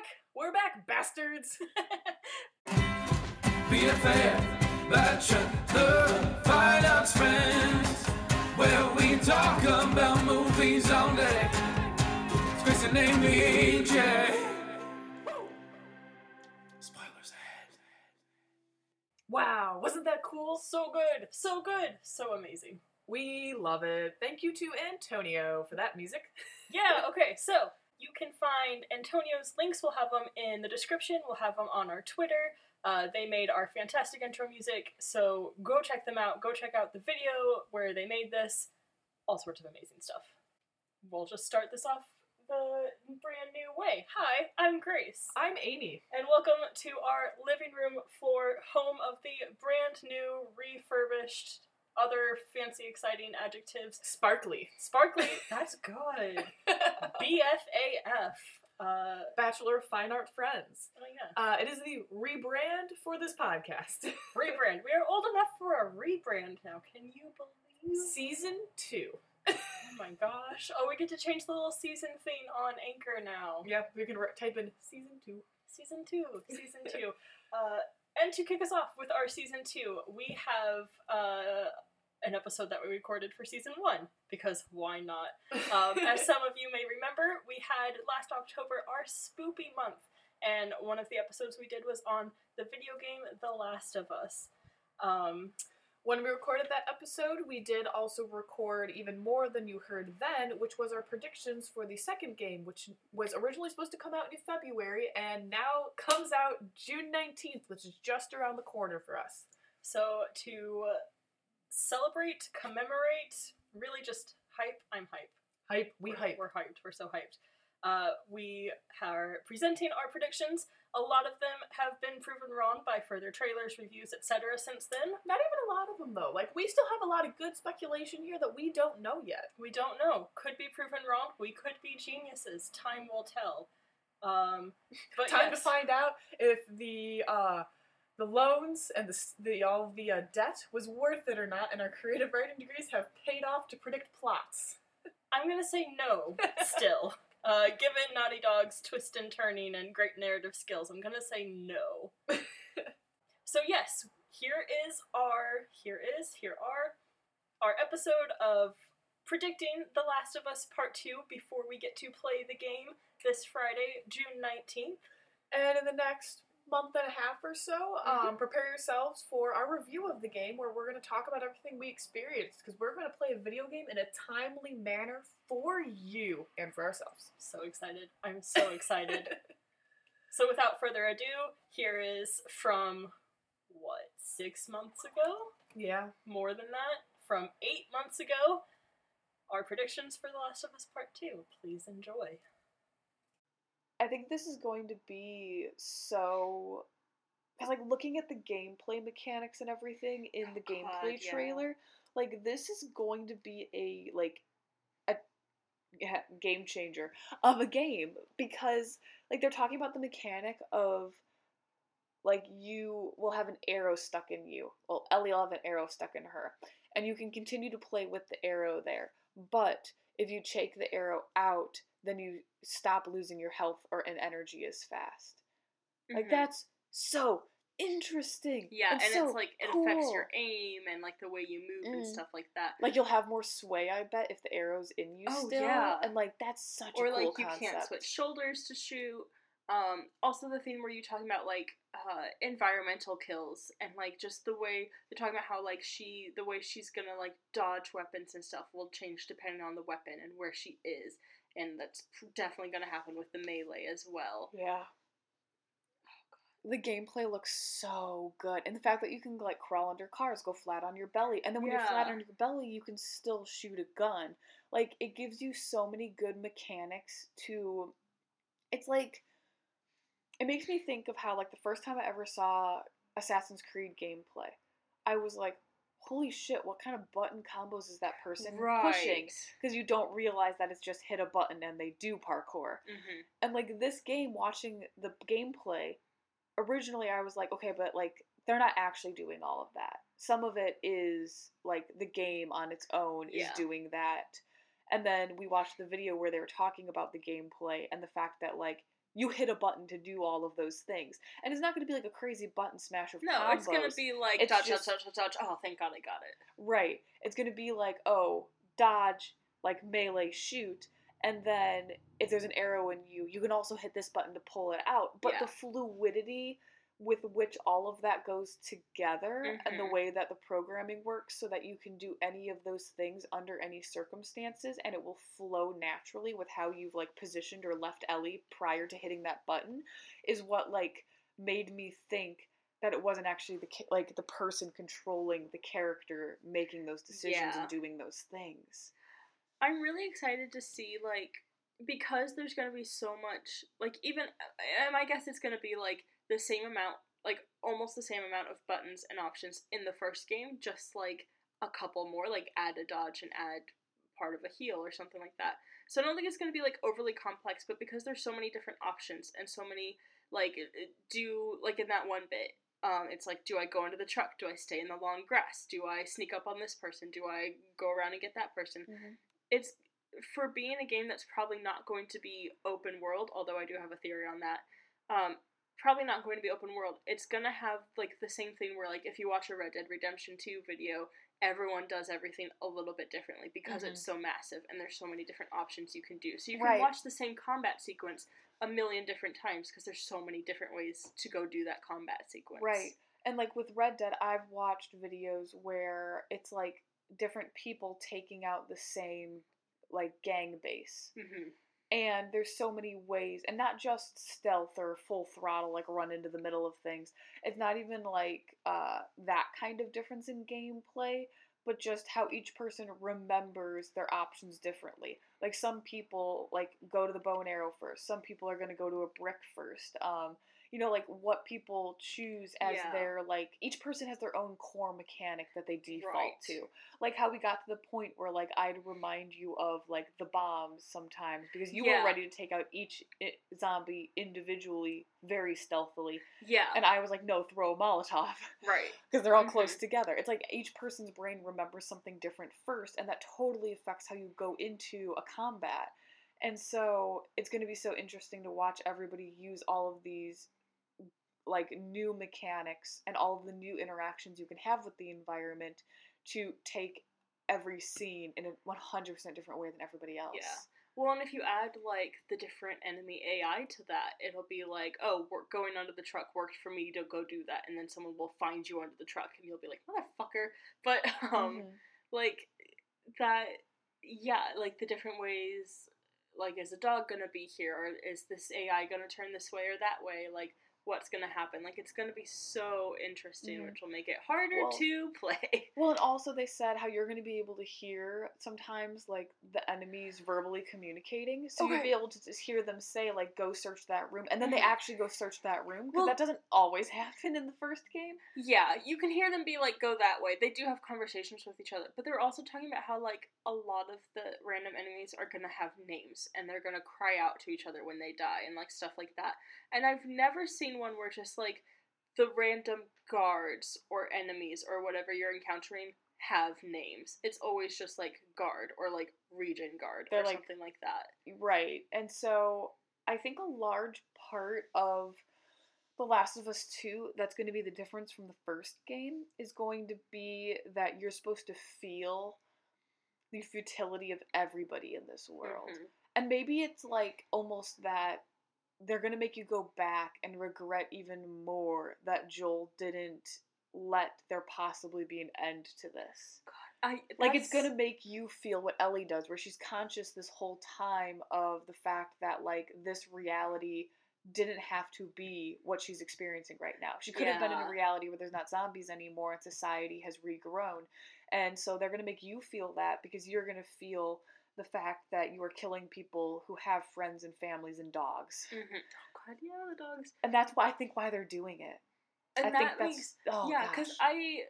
back! We're back, bastards! BFAF, bachelor, fine arts friends, where we talk about movies all day. It's Chris and Amy J. Spoilers ahead. wow, wasn't that cool? so good, so good, so amazing. We love it. Thank you to Antonio for that music. Yeah, okay, so you can find Antonio's links, we'll have them in the description, we'll have them on our Twitter. Uh, they made our fantastic intro music, so go check them out. Go check out the video where they made this. All sorts of amazing stuff. We'll just start this off the brand new way. Hi, I'm Grace, I'm Amy. and welcome to our living room floor, home of the brand new, refurbished, other fancy, exciting adjectives. Sparkly. Sparkly, that's good. BFAF. Uh, Bachelor of Fine Art Friends. oh yeah. Uh, it is the rebrand for this podcast. Rebrand. We are old enough for a rebrand now. Can you believe? Season 2. Oh my gosh. Oh, we get to change the little season thing on Anchor now. Yep, we can re- type in Season 2. Season two. Season two. Uh, and to kick us off with our season two, we have uh, an episode that we recorded for season one because why not? Um, as some of you may remember, we had last October our spoopy month, and one of the episodes we did was on the video game The Last of Us. Um, When we recorded that episode, we did also record even more than you heard then, which was our predictions for the second game, which was originally supposed to come out in February and now comes out June 19th, which is just around the corner for us. so to celebrate, commemorate, really just hype. I'm hype. Hype, we we're, hype. We're hyped. We're so hyped. Uh, we are presenting our predictions. A lot of them have been proven wrong by further trailers, reviews, etc. Since then, Not even a lot of them though. Like we still have a lot of good speculation here that we don't know yet. we don't know. Could be proven wrong. We could be geniuses. Time will tell. Um, but Time to find out if the uh, the loans and the, the all the uh, debt was worth it or not, and our creative writing degrees have paid off to predict plots. I'm gonna say no. Still, uh, given Naughty Dog's twist and turning and great narrative skills, I'm gonna say no. so yes, here is our here is here are our episode of predicting The Last of Us Part Two before we get to play the game this Friday, June nineteenth. And in the next month and a half or so, Mm-hmm. um, prepare yourselves for our review of the game where we're going to talk about everything we experienced because we're going to play a video game in a timely manner for you and for ourselves. So excited! I'm so excited. so without further ado, here is from what six months ago. Yeah. more than that from eight months ago. Our predictions for The Last of Us Part 2. Please enjoy. I think this is going to be so. Because, like, looking at the gameplay mechanics and everything in oh the Oh, God, gameplay yeah. trailer, like, this is going to be a, like, a game changer of a game. Because, like, they're talking about the mechanic of, like, you will have an arrow stuck in you. Well, Ellie will have an arrow stuck in her. And you can continue to play with the arrow there. But if you take the arrow out, then you stop losing your health or and energy as fast. Like Mhm. that's so interesting. Yeah, and, so it's like it affects your aim and like the way you move and Mm. stuff like that. Like you'll have more sway, I bet, if the arrow's in you Oh, still. yeah. And like that's such or a cool like you concept. can't switch shoulders to shoot. Um, also the thing where you're talking about like uh, environmental kills and like just the way they're talking about how like she the way she's gonna like dodge weapons and stuff will change depending on the weapon and where she is, and that's definitely gonna happen with the melee as well. Yeah. The gameplay looks so good. And the fact that you can like crawl under cars, go flat on your belly, and then when you're flat on your belly, you can still shoot a gun. Like it gives you so many good mechanics to it's like it makes me think of how like the first time I ever saw Assassin's Creed gameplay, I was like, holy shit, what kind of button combos is that person pushing? Because you don't realize that it's just hit a button and they do parkour. hmm And like this game, watching the gameplay, originally I was like, okay, but like they're not actually doing all of that. Some of it is like the game on its own is Yeah. doing that. And then we watched the video where they were talking about the gameplay and the fact that like you hit a button to do all of those things, and it's not going to be like a crazy button smash of No, combos. it's gonna be like It's dodge, just- dodge, dodge, dodge, dodge. Oh, thank God I got it. Right. It's going to be like, oh, dodge, like melee shoot, and then if there's an arrow in you, you can also hit this button to pull it out. But Yeah. the fluidity with which all of that goes together and the Mhm. way that the programming works so that you can do any of those things under any circumstances and it will flow naturally with how you've like positioned or left Ellie prior to hitting that button is what like made me think that it wasn't actually the like the person controlling the character making those decisions Yeah. and doing those things. I'm really excited to see like because there's gonna be so much like even and I guess it's gonna be like the same amount like almost the same amount of buttons and options in the first game, just like a couple more, like add a dodge and add part of a heal or something like that. So I don't think it's gonna be like overly complex, but because there's so many different options and so many like do like in that one bit um, it's like, do I go into the truck? Do I stay in the long grass? Do I sneak up on this person? Do I go around and get that person? it's for being a game that's probably not going to be open world, although I do have a theory on that. Um, probably not going to be open world. It's gonna have like the same thing where like if you watch a Red Dead Redemption 2 video, everyone does everything a little bit differently because it's so massive and there's so many different options you can do. So you can Right. watch the same combat sequence a million different times because there's so many different ways to go do that combat sequence. Right. And like with Red Dead, I've watched videos where it's like different people taking out the same like gang base. hmm And there's so many ways, and not just stealth or full throttle, like run into the middle of things. It's not even like uh, that kind of difference in gameplay, but just how each person remembers their options differently. Like some people like go to the bow and arrow first. Some people are gonna go to a brick first. Um, you know, like what people choose as Yeah. their like each person has their own core mechanic that they default Right. to like how we got to the point where like I'd remind you of like the bombs sometimes because you Yeah. were ready to take out each i- zombie individually very stealthily Yeah. and I was like no throw a molotov right. because they're all Mhm. close together it's like each person's brain remembers something different first and that totally affects how you go into a combat and so it's going to be so interesting to watch everybody use all of these like new mechanics and all of the new interactions you can have with the environment to take every scene in a 100% different way than everybody else. Yeah. Well, and if you add like the different enemy AI to that, it'll be like, oh, we're going under the truck worked for me to go do that, and then someone will find you under the truck, and you'll be like, motherfucker. But um, Mhm. like that, yeah, like the different ways. Like, is a dog gonna be here, or is this AI gonna turn this way or that way? Like, what's gonna happen? Like, it's gonna be so interesting, Mhm. which will make it harder Well- to play. Well, and also they said how you're going to be able to hear sometimes like the enemies verbally communicating, so you'll be able to just hear them say like "Go search that room," and then they Mhm. actually go search that room because Well- that doesn't always happen in the first game. Yeah, you can hear them be like, go that way. They do have conversations with each other, but they're also talking about how, like, a lot of the random enemies are gonna have names and they're gonna cry out to each other when they die and, like, stuff like that. And I've never seen one where just, like, the random guards or enemies or whatever you're encountering have names. It's always just, like, guard or, like, region guard They're or like- something like that. Right. And so I think a large part of The Last of Us 2 that's going to be the difference from the first game is going to be that you're supposed to feel the futility of everybody in this world. Mhm. And maybe it's like almost that they're going to make you go back and regret even more that Joel didn't let there possibly be an end to this. I, Like it's gonna make you feel what Ellie does, where she's conscious this whole time of the fact that like this reality didn't have to be what she's experiencing right now. She could have been in a reality where there's not zombies anymore and society has regrown. And so they're gonna make you feel that because you're gonna feel the fact that you are killing people who have friends and families and dogs. Mhm. Oh god, yeah, the dogs. And that's why I think why they're doing it. And I that think that's makes oh yeah, because I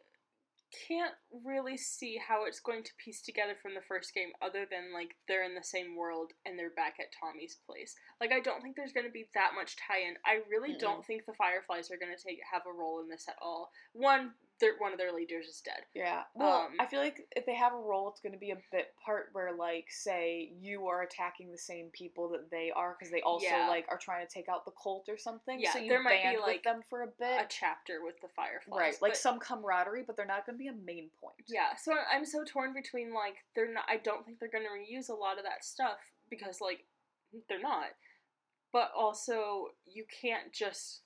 can't really see how it's going to piece together from the first game other than like they're in the same world and they're back at Tommy's place. Like I don't think there's going to be that much tie-in. I really Mm-mm. don't think the Fireflies are going to take have a role in this at all. One, their one of their leaders is dead. Yeah. Well, Um, I feel like if they have a role, it's going to be a bit part where, like, say you are attacking the same people that they are because they also Yeah. like are trying to take out the cult or something. Yeah, so you there might be, like, with them for a bit. A chapter with the fireflies, right. Like but- some camaraderie, but they're not going to be a main point. Yeah, so I'm so torn between like they're not. I don't think they're gonna reuse a lot of that stuff because like they're not. But also, you can't just.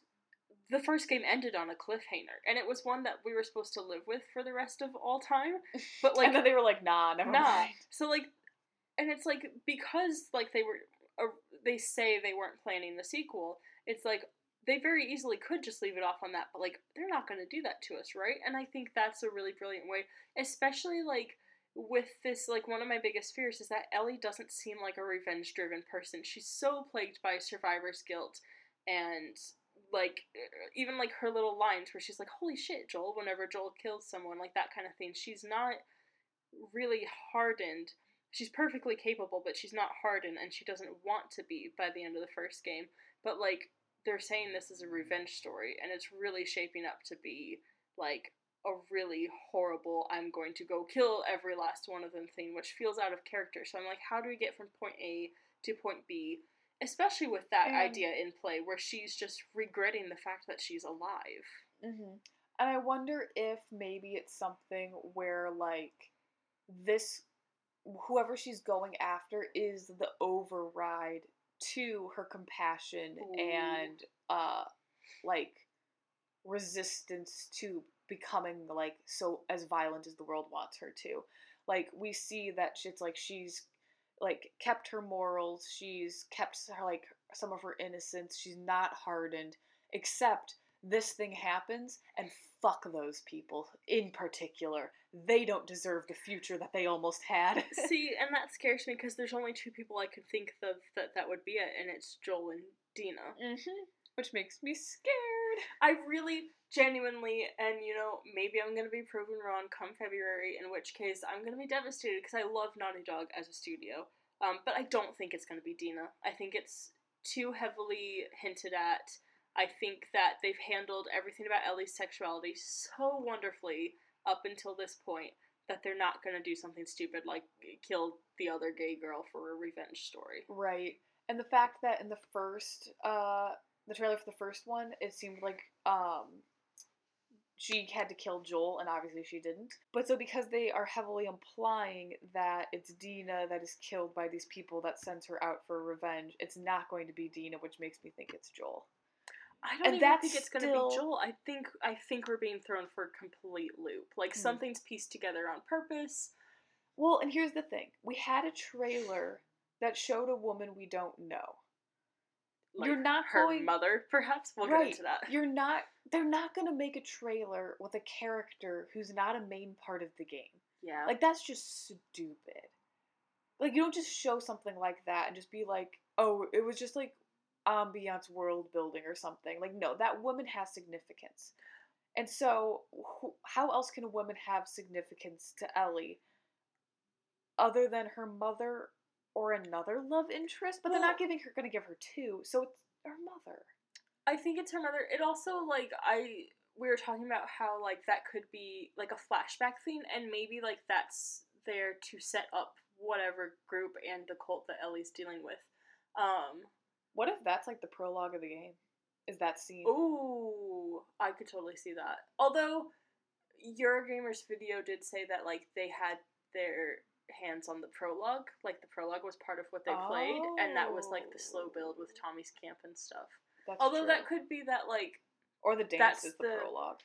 The first game ended on a cliffhanger, and it was one that we were supposed to live with for the rest of all time. But like, and then they were like, "Nah, never nah. mind." So like, and it's like because like they were, uh, they say they weren't planning the sequel. It's like they very easily could just leave it off on that, but like they're not going to do that to us, right? And I think that's a really brilliant way, especially like with this like one of my biggest fears is that Ellie doesn't seem like a revenge driven person. She's so plagued by survivor's guilt and like even like her little lines where she's like holy shit Joel whenever Joel kills someone like that kind of thing. She's not really hardened. She's perfectly capable, but she's not hardened and she doesn't want to be by the end of the first game. But like they're saying this is a revenge story and it's really shaping up to be like a really horrible I'm going to go kill every last one of them thing, which feels out of character. So I'm like, how do we get from point A to point B? Especially with that idea in play where she's just regretting the fact that she's alive. hmm And I wonder if maybe it's something where like this, whoever she's going after is the override to her compassion Ooh. and uh like resistance to becoming like so as violent as the world wants her to. Like we see that it's like she's like kept her morals, she's kept her like some of her innocence, she's not hardened, except this thing happens and fuck those people in particular. They don't deserve the future that they almost had. See, and that scares me because there's only two people I can think of that that would be it, and it's Joel and Dina. hmm Which makes me scared. I really genuinely, and you know, maybe I'm gonna be proven wrong come February, in which case I'm gonna be devastated because I love Naughty Dog as a studio. Um, but I don't think it's gonna be Dina. I think it's too heavily hinted at. I think that they've handled everything about Ellie's sexuality so wonderfully up until this point that they're not gonna do something stupid like kill the other gay girl for a revenge story. Right. And the fact that in the first uh the trailer for the first one, it seemed like um she had to kill Joel and obviously she didn't. But so because they are heavily implying that it's Dina that is killed by these people that sends her out for revenge, it's not going to be Dina, which makes me think it's Joel. I don't And even think it's gonna still- be Joel. I think I think we're being thrown for a complete loop. Like Hmm. something's pieced together on purpose. Well, and here's the thing. We had a trailer that showed a woman we don't know. Like You're not her going- mother, perhaps. We'll right. get into that. You're not they're not going to make a trailer with a character who's not a main part of the game. Yeah. Like that's just stupid. Like you don't just show something like that and just be like, "Oh, it was just like ambiance world building or something." Like no, that woman has significance. And so, wh- how else can a woman have significance to Ellie other than her mother or another love interest? But they're not giving her going to give her two, so it's her mother. I think it's her mother. It also like I we were talking about how like that could be like a flashback thing, and maybe like that's there to set up whatever group and the cult that Ellie's dealing with. Um. What if that's like the prologue of the game? Is that scene? Ooh, I could totally see that. Although Eurogamer's video did say that like they had their hands on the prologue, like the prologue was part of what they played, and that was like the slow build with Tommy's camp and stuff. That's Although true. that could be that like or the dance that's is the, the- prologue.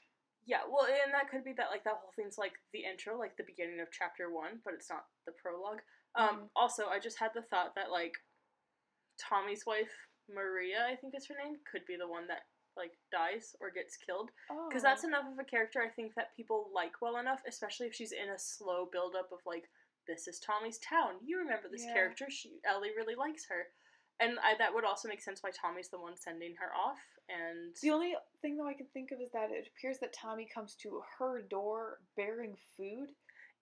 yeah, well, and that could be that like that whole thing's like the intro, like the beginning of chapter one, but it's not the prologue. Um, Mhm. also, I just had the thought that like Tommy's wife Maria, I think is her name, could be the one that like dies or gets killed because that's Oh. enough of a character I think that people like well enough, especially if she's in a slow build up of like this is Tommy's town. You remember this Yeah. character? She Ellie really likes her, and I, that would also make sense why Tommy's the one sending her off. And The only thing though I can think of is that it appears that Tommy comes to her door bearing food.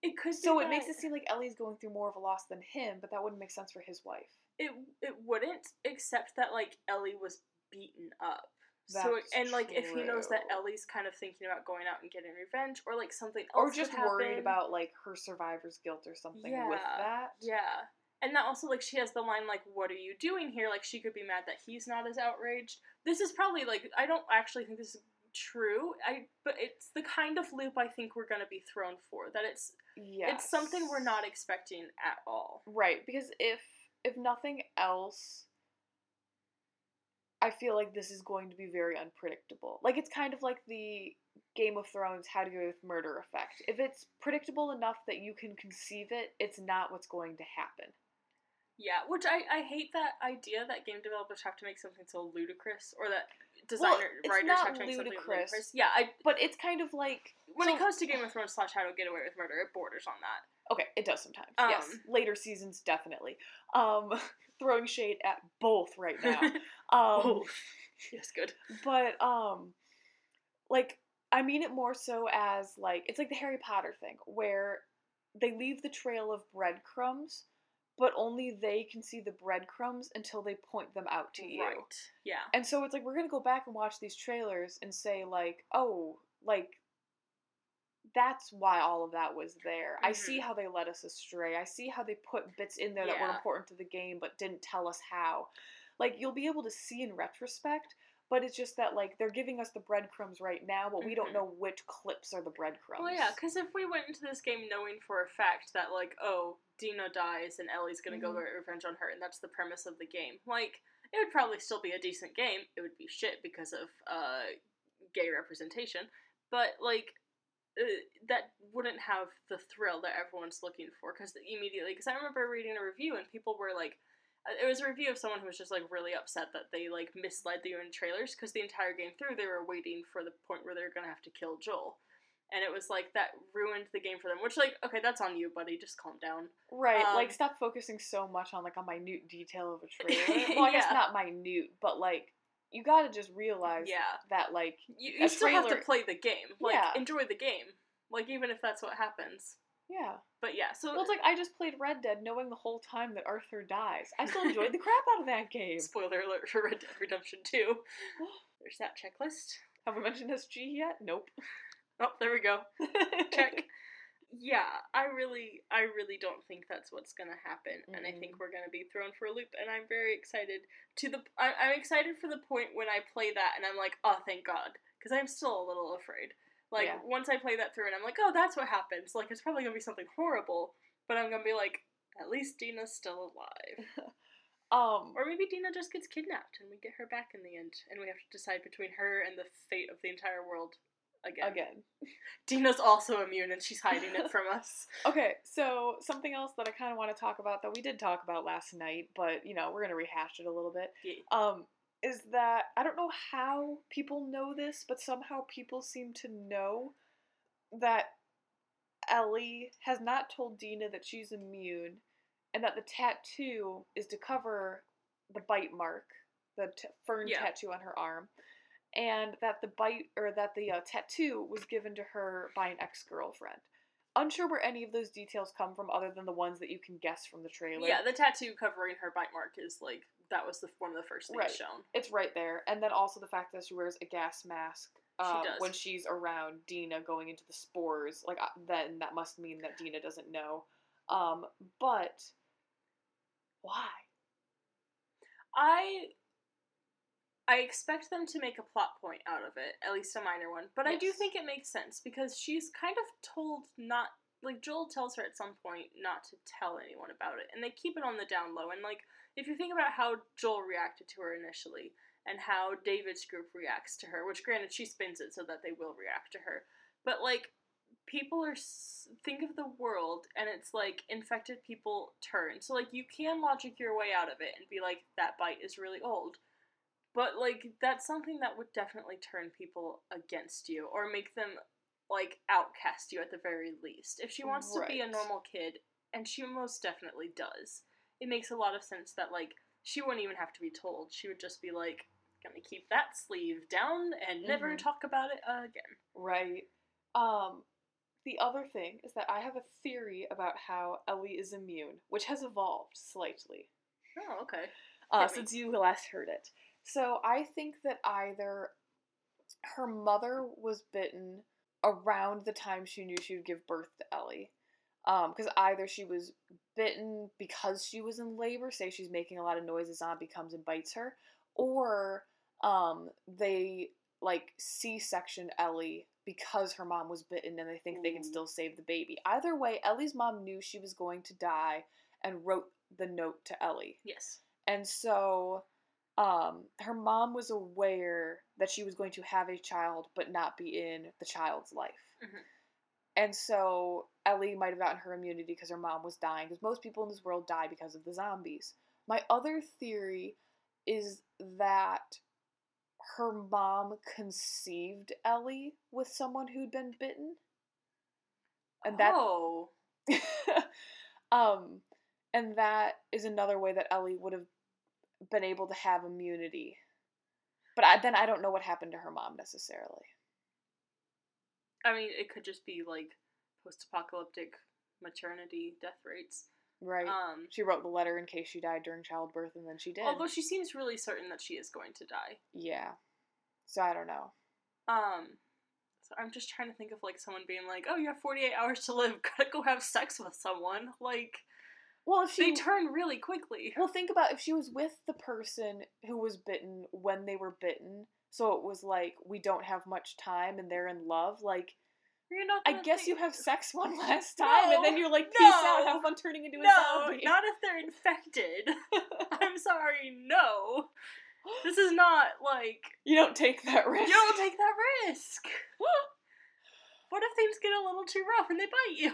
it could So it makes it seem like Ellie's going through more of a loss than him, but that wouldn't make sense for his wife. it it wouldn't, except that like Ellie was beaten up. so That's and like if he knows that. Ellie's kind of thinking about going out and getting revenge, or like something else, or just worried about like her survivor's guilt or something with that. Yeah. And that also like she has the line like, What are you doing here? Like she could be mad that he's not as outraged. This is probably like I don't actually think this is true. I but it's the kind of loop I think we're gonna be thrown for. That it's Yeah, it's something we're not expecting at all. right because if if nothing else, I feel like this is going to be very unpredictable. Like it's kind of like the Game of Thrones How to Get with Murder effect. If it's predictable enough that you can conceive it, it's not what's going to happen. Yeah, which I, I hate that idea that game developers have to make something so ludicrous or that Well, designer it's writers have to make something ludicrous. ludicrous. Yeah, I But it's kind of like when so- it comes to Game of Thrones slash How to Get Away with Murder, it borders on that. Okay, it does sometimes. yes, Um, later seasons definitely. Um, throwing shade at both right now. Um, Oh, yes, good. but um, like I mean it more so as like it's like the Harry Potter thing where they leave the trail of breadcrumbs, but only they can see the breadcrumbs until they point them out to you. Right. Yeah. And so it's like we're gonna go back and watch these trailers and say like, oh, like that's why all of that was there. I see Mhm. how they led us astray. I see how they put bits in there that were important to the game but didn't tell us how. Like you'll be able to see in retrospect, but it's just that like they're giving us the breadcrumbs right now, but we don't Mhm. know which clips are the breadcrumbs. Well, yeah, because if we went into this game knowing for a fact that, like, oh, Dina dies and Ellie's gonna go Mhm. get revenge on her, and that's the premise of the game, like, it would probably still be a decent game. It would be shit because of uh, gay representation, but, like, uh, that wouldn't have the thrill that everyone's looking for because immediately because i remember reading a review and people were like it was a review of someone who was just like really upset that they like misled you in trailers because the entire game through they were waiting for the point where they're gonna have to kill joel and it was like that ruined the game for them which like okay that's on you buddy just calm down Right, like Um, stop focusing so much on like a minute detail of a trailer. well, I guess Yeah. not minute, but like you gotta just realize yeah that like you, you still have to play the game like Yeah. enjoy the game like even if that's what happens yeah. but yeah so Well, it's like I just played Red Dead knowing the whole time that Arthur dies. I still enjoyed the crap out of that game. spoiler alert for red dead redemption 2 there's that checklist Have we mentioned SG yet? Nope. Oh, there we go. Check. yeah, I really, I really don't think that's what's gonna happen, and I think we're gonna be thrown for a loop. And I'm very excited to the. I, I'm excited for the point when I play that, and I'm like, oh, thank God, because I'm still a little afraid. Like Yeah. once I play that through, and I'm like, oh, that's what happens. Like it's probably gonna be something horrible, but I'm gonna be like, at least Dina's still alive. um. Or maybe Dina just gets kidnapped and we get her back in the end, and we have to decide between her and the fate of the entire world again. Again. Dina's also immune and she's hiding it from us. Okay, so something else that I kind of want to talk about that we did talk about last night, but you know we're gonna rehash it a little bit. Yeah. Um, is that I don't know how people know this, but somehow people seem to know that Ellie has not told Dina that she's immune, and that the tattoo is to cover the bite mark, the t- fern Yeah. tattoo on her arm, and that the bite or that the uh, tattoo was given to her by an ex girlfriend. Unsure where any of those details come from, other than the ones that you can guess from the trailer. Yeah, the tattoo covering her bite mark is like that was the one of the first things Right. shown. it's right there, and then also the fact that she wears a gas mask um, does. when she's around Dina going into the spores. Like uh, then that must mean that Dina doesn't know. Um, but why? I I expect them to make a plot point out of it, at least a minor one. But I do think it makes sense because she's kind of told not like Joel tells her at some point not to tell anyone about it, and they keep it on the down low. And like if you think about how Joel reacted to her initially and how David's group reacts to her, which granted she spins it so that they will react to her, but like people are think of the world and it's like infected people turn. So like you can logic your way out of it and be like that bite is really old. But like that's something that would definitely turn people against you or make them like outcast you at the very least. If she wants to be a normal kid, and she most definitely does, it makes a lot of sense that like she wouldn't even have to be told. She would just be like, "Gonna keep that sleeve down and never Mhm. talk about it again." Right. Um, the other thing is that I have a theory about how Ellie is immune, which has evolved slightly Oh, okay. uh, since you last heard it. So I think that either her mother was bitten around the time she knew she would give birth to Ellie. Because either she was bitten because she was in labor, say she's making a lot of noise, a zombie comes and bites her, or um, they like C-section Ellie because her mom was bitten and they think they can still save the baby. Either way, Ellie's mom knew she was going to die and wrote the note to Ellie. Yes. And so um, her mom was aware that she was going to have a child but not be in the child's life. Mhm. And so Ellie might have gotten her immunity because her mom was dying, because most people in this world die because of the zombies. My other theory is that her mom conceived Ellie with someone who'd been bitten. And that oh. um, and that is another way that Ellie would have been able to have immunity. But I, then I don't know what happened to her mom necessarily. I mean, it could just be like post-apocalyptic maternity death rates. Right. Um, she wrote the letter in case she died during childbirth, and then she did. although she seems really certain that she is going to die. yeah. So I don't know. Um, so I'm just trying to think of like someone being like, "Oh, you have 48 hours to live. Gotta go have sex with someone." Like Well, if she, they turn really quickly. well, think about if she was with the person who was bitten when they were bitten. So it was like we don't have much time, and they're in love. Like You're not. I guess think- you have sex one last time, and then you're like, peace out, no, have fun turning into a No, zombie. not if they're infected. I'm sorry, no. This is not like You don't take that risk. you don't take that risk. What if things get a little too rough and they bite you?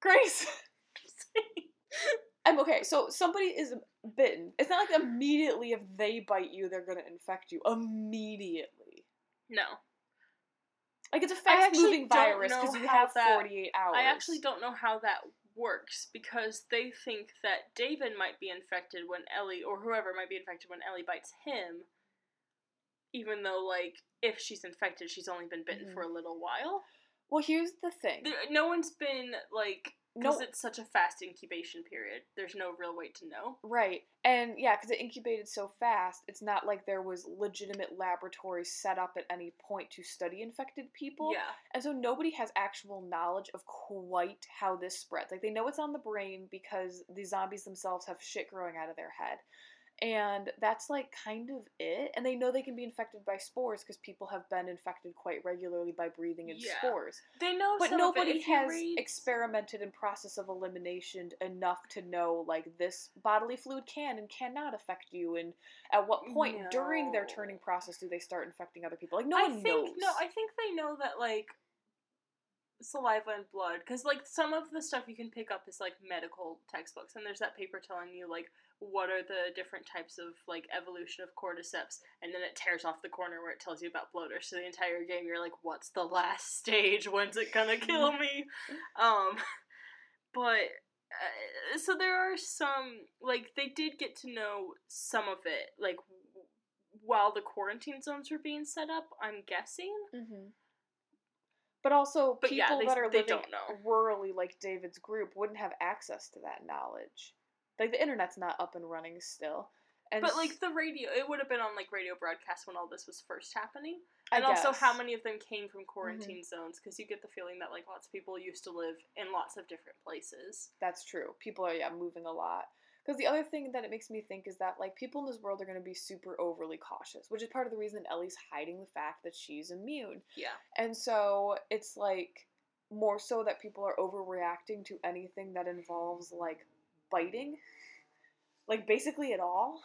Grace. I'm okay. So somebody is bitten. It's not like immediately if they bite you, they're gonna infect you immediately. no, Like it's a fast-moving virus because you have that- 48 hours. I actually don't know how that works because they think that David might be infected when Ellie or whoever might be infected when Ellie bites him. Even though, like, if she's infected, she's only been bitten Mhm. for a little while. Well, here's the thing. There, no one's been like No, because it's such a fast incubation period. There's no real way to know. right, and yeah, because it incubated so fast, it's not like there was legitimate laboratories set up at any point to study infected people. Yeah, And so nobody has actual knowledge of quite how this spreads. Like they know it's on the brain because the zombies themselves have shit growing out of their head. And that's like kind of it. And they know they can be infected by spores because people have been infected quite regularly by breathing in Yeah. spores. they know. But some of it. nobody has read- experimented in process of elimination enough to know like this bodily fluid can and cannot affect you and at what point during their turning process do they start infecting other people. Like no I one think knows. no, I think they know that like saliva and blood because like some of the stuff you can pick up is like medical textbooks and there's that paper telling you like what are the different types of like evolution of cordyceps and then it tears off the corner where it tells you about bloaters so the entire game. You're like what's the last stage? When's it gonna kill me? Um but uh, so there are some like they did get to know some of it like w- while the quarantine zones were being set up i'm guessing. Hmm But also, But people yeah, they- that are they living don't know. rurally, like David's group, wouldn't have access to that knowledge. Like the internet's not up and running still. And But like the radio, it would have been on like radio broadcasts when all this was first happening, and also how many of them came from quarantine mm-hmm. zones? Because you get the feeling that like lots of people used to live in lots of different places. That's true. People are yeah moving a lot. Because the other thing that it makes me think is that like people in this world are going to be super overly cautious, which is part of the reason Ellie's hiding the fact that she's immune. Yeah, And so it's like more so that people are overreacting to anything that involves like biting, like basically at all.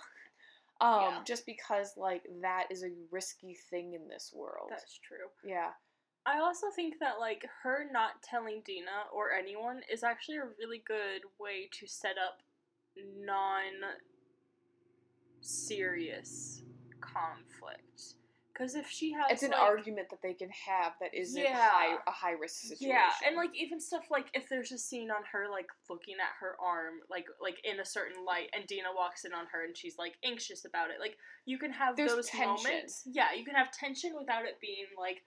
Um, Yeah. just because like that is a risky thing in this world. that's true. yeah. I also think that like her not telling Dina or anyone is actually a really good way to set up non serious conflict. Because if she has It's an like, argument that they can have that isn't Yeah. high, a high risk situation. Yeah, and like even stuff like if there's a scene on her like looking at her arm like like in a certain light and Dina walks in on her and she's like anxious about it. Like you can have There's those tension. moments. Yeah, you can have tension without it being like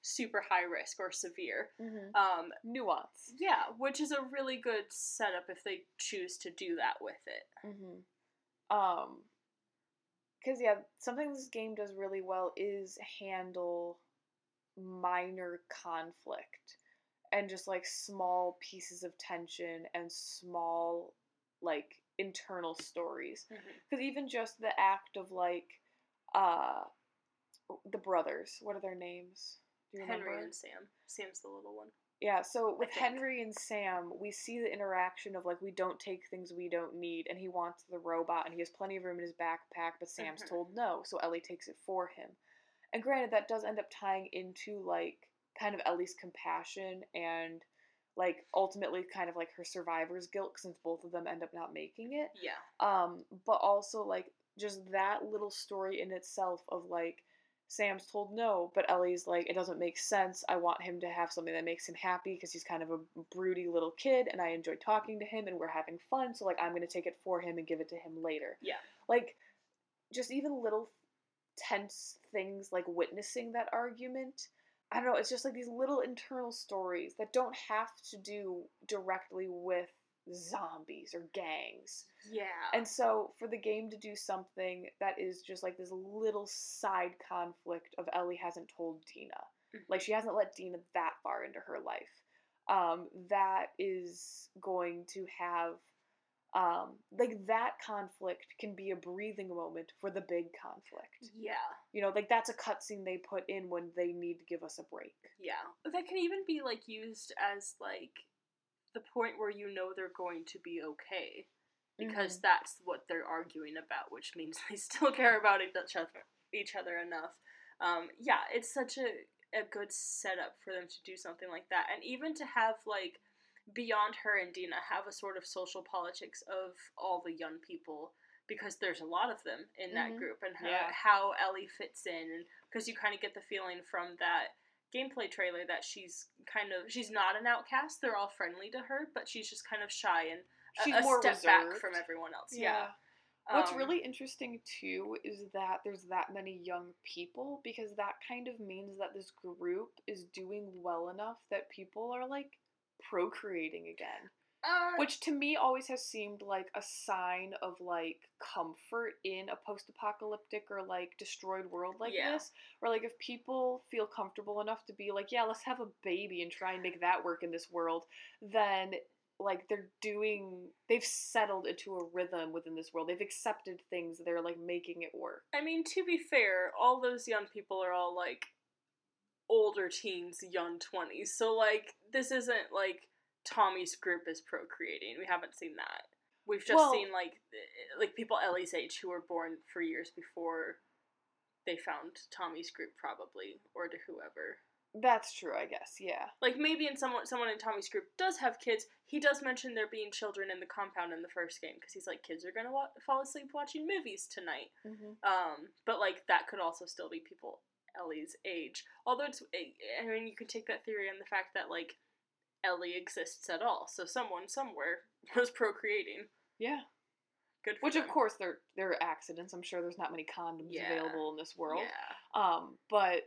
super high risk or severe. Mhm. Um nuance. yeah, which is a really good setup if they choose to do that with it. hmm Um, because yeah, something this game does really well is handle minor conflict and just like small pieces of tension and small like internal stories because even just the act of like uh the brothers what are their names do you Henry remember? and Sam. Sam's the little one. Yeah, so with. Henry and Sam, we see the interaction of like we don't take things we don't need, and he wants the robot, and he has plenty of room in his backpack, but Sam's Mhm. told no, so Ellie takes it for him. And granted, that does end up tying into like kind of Ellie's compassion and like ultimately kind of like her survivor's guilt since both of them end up not making it. Yeah. Um, but also like just that little story in itself of like Sam's told no, but Ellie's like it doesn't make sense. I want him to have something that makes him happy because he's kind of a broody little kid and I enjoy talking to him and we're having fun, so like I'm going to take it for him and give it to him later. Yeah. Like just even little tense things like witnessing that argument. I don't know, it's just like these little internal stories that don't have to do directly with zombies or gangs. Yeah. And so for the game to do something that is just like this little side conflict of Ellie hasn't told Dina. Mhm. Like she hasn't let Dina that far into her life. Um, that is going to have um like that conflict can be a breathing moment for the big conflict. yeah. You know, like that's a cutscene they put in when they need to give us a break. Yeah. That can even be like used as like the point where you know they're going to be okay. Because Mhm. that's what they're arguing about, which means they still care about each other each other enough. Um, yeah, it's such a, a good setup for them to do something like that. And even to have like beyond her and Dina have a sort of social politics of all the young people because there's a lot of them in that Mhm. group and how, Yeah. how Ellie fits in because you kind of get the feeling from that gameplay trailer that she's kind of she's not an outcast they're all friendly to her but she's just kind of shy and a- She's a, more step back from everyone else yeah, What's Um, really interesting too is that there's that many young people because that kind of means that this group is doing well enough that people are like procreating again. Uh, Which to me always has seemed like a sign of like comfort in a post apocalyptic or like destroyed world like Yeah. this. Or like if people feel comfortable enough to be like, yeah, let's have a baby and try and make that work in this world, then like they're doing they've settled into a rhythm within this world. They've accepted things, they're like making it work. I mean, to be fair, all those young people are all like older teens, young 20s. So, like, this isn't like Tommy's group is procreating. We haven't seen that. We've just Well- seen like like people Ellie's age who were born for years before they found Tommy's group, probably, or to whoever. That's true, I guess, yeah. Like maybe in someone someone in Tommy's group does have kids. He does mention there being children in the compound in the first game because he's like kids are gonna wa- fall asleep watching movies tonight. Mm-hmm. Um, but like that could also still be people Ellie's age. Although it's, I mean, you could take that theory on the fact that like Ellie exists at all, so someone somewhere was procreating. Yeah. Good. For Which of them. course there there are accidents. I'm sure there's not many condoms Yeah. available in this world. Yeah. Um, but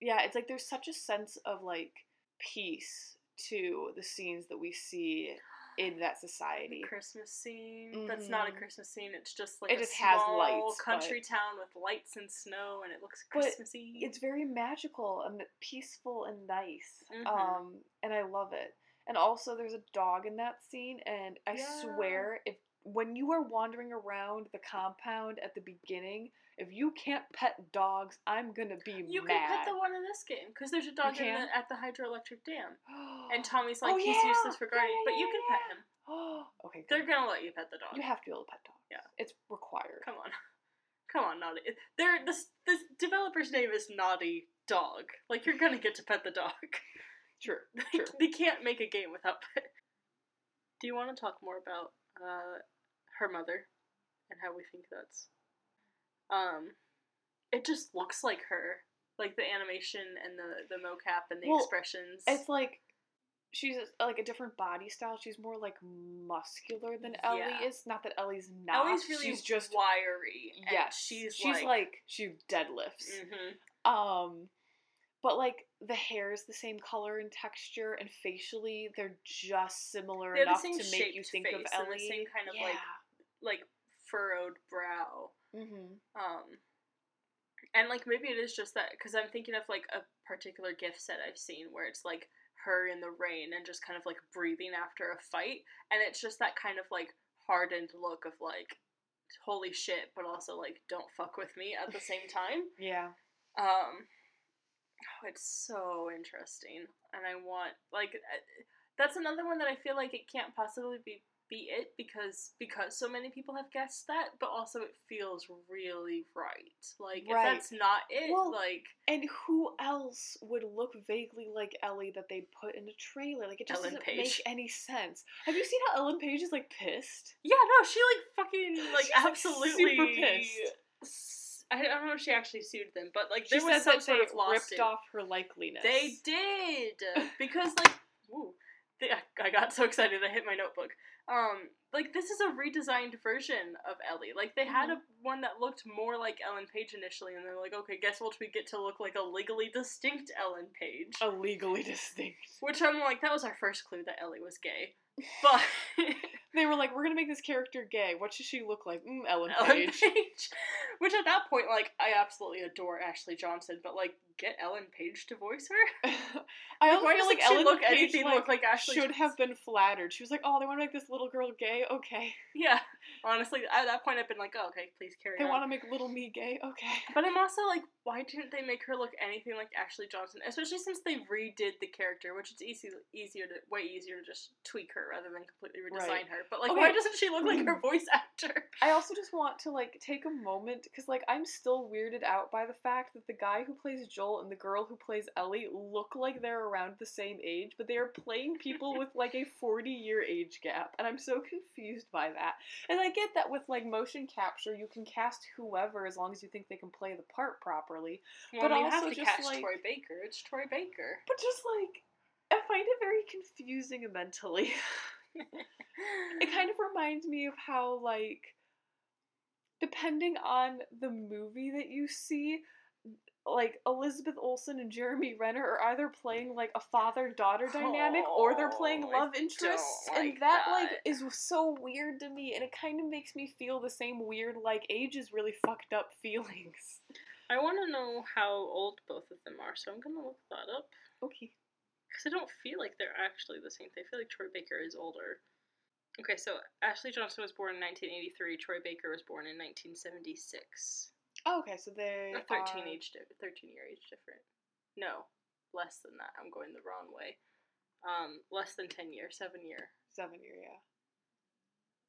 yeah, it's like there's such a sense of like peace to the scenes that we see in that society. Christmas scene. That's not a Mhm. Christmas scene. It's just like It a just has small lights, country but- town with lights and snow, and it looks But Christmassy. It's very magical and peaceful and nice. Mhm. Um, and I love it. And also there's a dog in that scene and I Yeah. swear if when you are wandering around the compound at the beginning, if you can't pet dogs, I'm gonna be you mad. can pet the one in this game because there's a dog in the, at the hydroelectric dam, and Tommy's like Oh, he's yeah! useless for Yeah, guarding, yeah, but you yeah, can yeah. pet him. okay, good. They're gonna let you pet the dog. You have to be able to pet dogs. Yeah. It's required. Come on, come on, Naughty. They're this this developer's name is Naughty Dog. Like you're gonna get to pet the dog. True. True. they can't make a game without pet. Do you want to talk more about uh, her mother and how we think that's? Um, it just looks like her, like the animation and the the mocap and the Well, expressions. It's like she's like a different body style. She's more like muscular than Ellie Yeah. is. Not that Ellie's not. Ellie's really she's just wiry. yes. she's she's like, like, she deadlifts. Mhm. Um, but like the hair is the same color and texture, and facially they're just similar They enough to make you think of Ellie. the same kind of, yeah. like, like furrowed brow. Mm-hmm. Um, and like maybe it is just that because I'm thinking of like a particular gif set I've seen where it's like her in the rain and just kind of like breathing after a fight, and it's just that kind of like hardened look of like holy shit, but also like don't fuck with me at the same time. Yeah. Um, oh, it's so interesting, and I want like uh, that's another one that I feel like it can't possibly be be it because because so many people have guessed that, but also it feels really right. Like Right. if that's not it, Well, like And who else would look vaguely like Ellie that they put in a trailer? Like it just Ellen doesn't Page. make any sense. Have you seen how Ellen Page is like pissed? yeah, no, she like fucking like She's, like, absolutely super pissed. I don't know if she actually sued them, but like She there was said some sort they of ripped off her likeliness. They did because like, ooh, they, I got so excited I hit my notebook. Um, like this is a redesigned version of Ellie. Like they had a one that looked more like Ellen Page initially, and they're like, okay, guess what? We get to look like a legally distinct Ellen Page. a legally distinct. Which I'm like, that was our first clue that Ellie was gay. But They were like, we're gonna make this character gay. What should she look like? Mm, Ellen Ellen Page. Page. Which at that point, like, I absolutely adore Ashley Johnson, but like, get Ellen Page to voice her. I Like, don't feel like Ellen look Page anything like, look like Ashley should have been flattered. She was like, oh, they want to make this little girl gay. Okay. Yeah, honestly, at that point, I've been like, oh, okay, please carry They on. They want to make little me gay. Okay. But I'm also like, why didn't they make her look anything like Ashley Johnson? Especially since they redid the character, which it's easy, easier to, way easier to just tweak her rather than completely redesign Right. her. But like, Okay. why doesn't she look like her mm. voice actor? I also just want to like take a moment because like I'm still weirded out by the fact that the guy who plays Joel and the girl who plays Ellie look like they're around the same age, but they are playing people with like a 40 year age gap, and I'm so confused by that. And I get that with like motion capture, you can cast whoever as long as you think they can play the part properly. Well, But I mean, also have to just, catch like- Troy Baker. It's Troy Baker. But just like I find it very confusing mentally. it kind of reminds me of how like depending on the movie that you see like Elizabeth Olsen and Jeremy Renner are either playing like a father-daughter dynamic or they're playing Oh, love interests don't and like that, like is so weird to me and it kind of makes me feel the same weird like age is really fucked up feelings. I want to know how old both of them are, so I'm gonna look that up. Okay. Because I don't feel like they're actually the same. thing. I feel like Troy Baker is older. Okay, so Ashley Johnson was born in 1983. Troy Baker was born in 1976. Oh, okay, so they A 13 are- age, di- 13 year age different. No, less than that. I'm going the wrong way. Um, less than 10 year, seven year. seven year, yeah.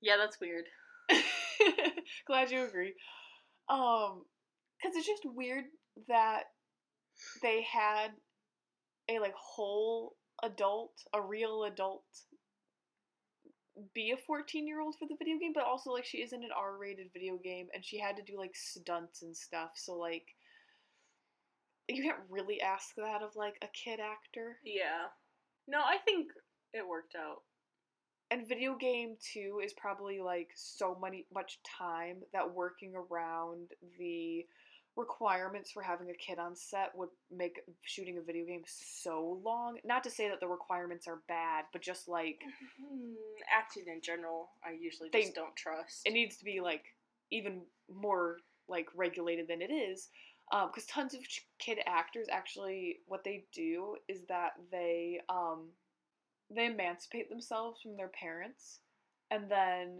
Yeah, that's weird. Glad you agree. Um, because it's just weird that they had a like whole adult, a real adult, be a 14 year old for the video game, but also like she is in an R rated video game and she had to do like stunts and stuff, so like you can't really ask that of like a kid actor. Yeah. No, I think it worked out. and video game too is probably like so many much time that working around the requirements for having a kid on set would make shooting a video game so long not to say that the requirements are bad but just like Hmm, acting in general, I usually They- just don't trust. it needs to be like even more like regulated than it is because tons of ch- kid actors actually what they do is that they um they emancipate themselves from their parents and then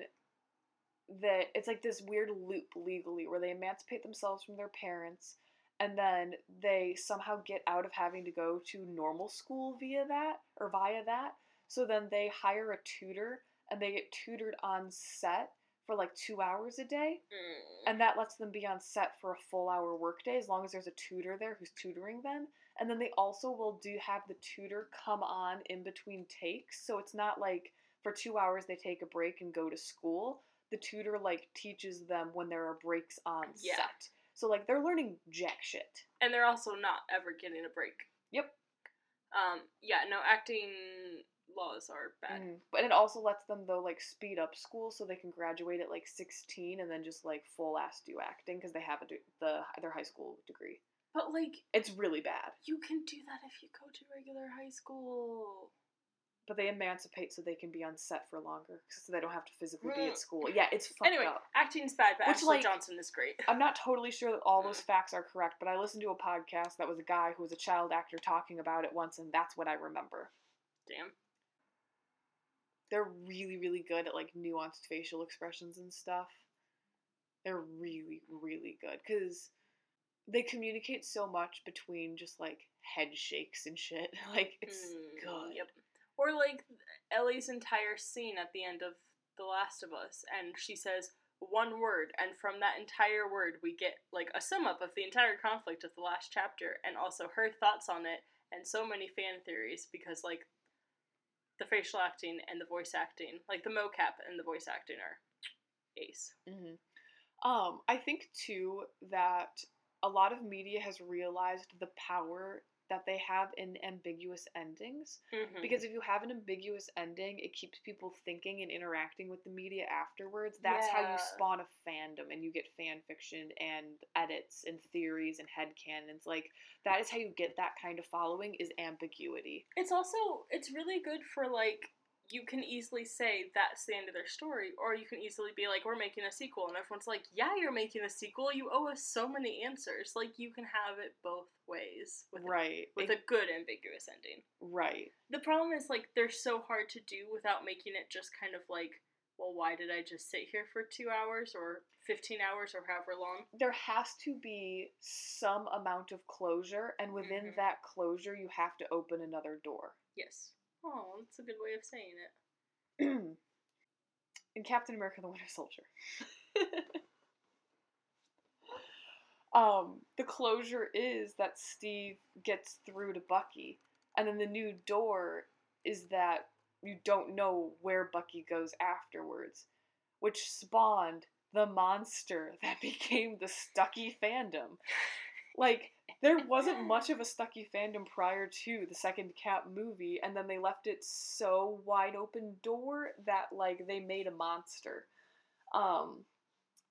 that it's like this weird loop legally where they emancipate themselves from their parents and then they somehow get out of having to go to normal school via that or via that. So then they hire a tutor and they get tutored on set for like two hours a day. Mm. and that lets them be on set for a full hour workday as long as there's a tutor there who's tutoring them. And then they also will do have the tutor come on in between takes. So it's not like for two hours they take a break and go to school the tutor like teaches them when there are breaks on Yeah. set so like they're learning jack shit and they're also not ever getting a break. Yep. Um. Yeah. No. Acting laws are bad. Mhm. but it also lets them though like speed up school so they can graduate at like 16 and then just like full ass do acting because they have a de- the their high school degree But like, it's really bad you can do that if you go to regular high school. But they emancipate so they can be on set for longer, so they don't have to physically be at school. Yeah, it's fucked Anyway, up. acting's bad, but Which, Ashley like- Johnson is great. I'm not totally sure that all those facts are correct, but I listened to a podcast that was a guy who was a child actor talking about it once, and that's what I remember. Damn. They're really, really good at like nuanced facial expressions and stuff. They're really, really good because they communicate so much between just like head shakes and shit. Like it's Mm, good. Yep. Or like Ellie's entire scene at the end of The Last of Us, and she says one word, and from that entire word, we get like a sum up of the entire conflict of the last chapter, and also her thoughts on it, and so many fan theories because like the facial acting and the voice acting, like the mocap and the voice acting are ace. hmm Um, I think too that a lot of media has realized the power that they have in ambiguous endings. Mm-hmm. Because if you have an ambiguous ending, it keeps people thinking and interacting with the media afterwards. That's how you spawn a fandom and you get fan fiction and edits and theories and headcanons. Like that is how you get that kind of following is ambiguity. It's also it's really good for like you can easily say that's the end of their story, or you can easily be like, we're making a sequel, and everyone's like, yeah, you're making a sequel. You owe us so many answers. Like you can have it both ways with a, Right. with a good ambiguous ending. right. The problem is like they're so hard to do without making it just kind of like, well, why did I just sit here for two hours or fifteen hours or however long? There has to be some amount of closure and within Mhm. that closure you have to open another door. Yes. Oh, that's a good way of saying it. in Captain America the Winter Soldier. um, the closure is that Steve gets through to Bucky, and then the new door is that you don't know where Bucky goes afterwards, which spawned the monster that became the Stucky fandom. Like, there wasn't much of a Stucky fandom prior to the second Cap movie, and then they left it so wide open door that like they made a monster. Um,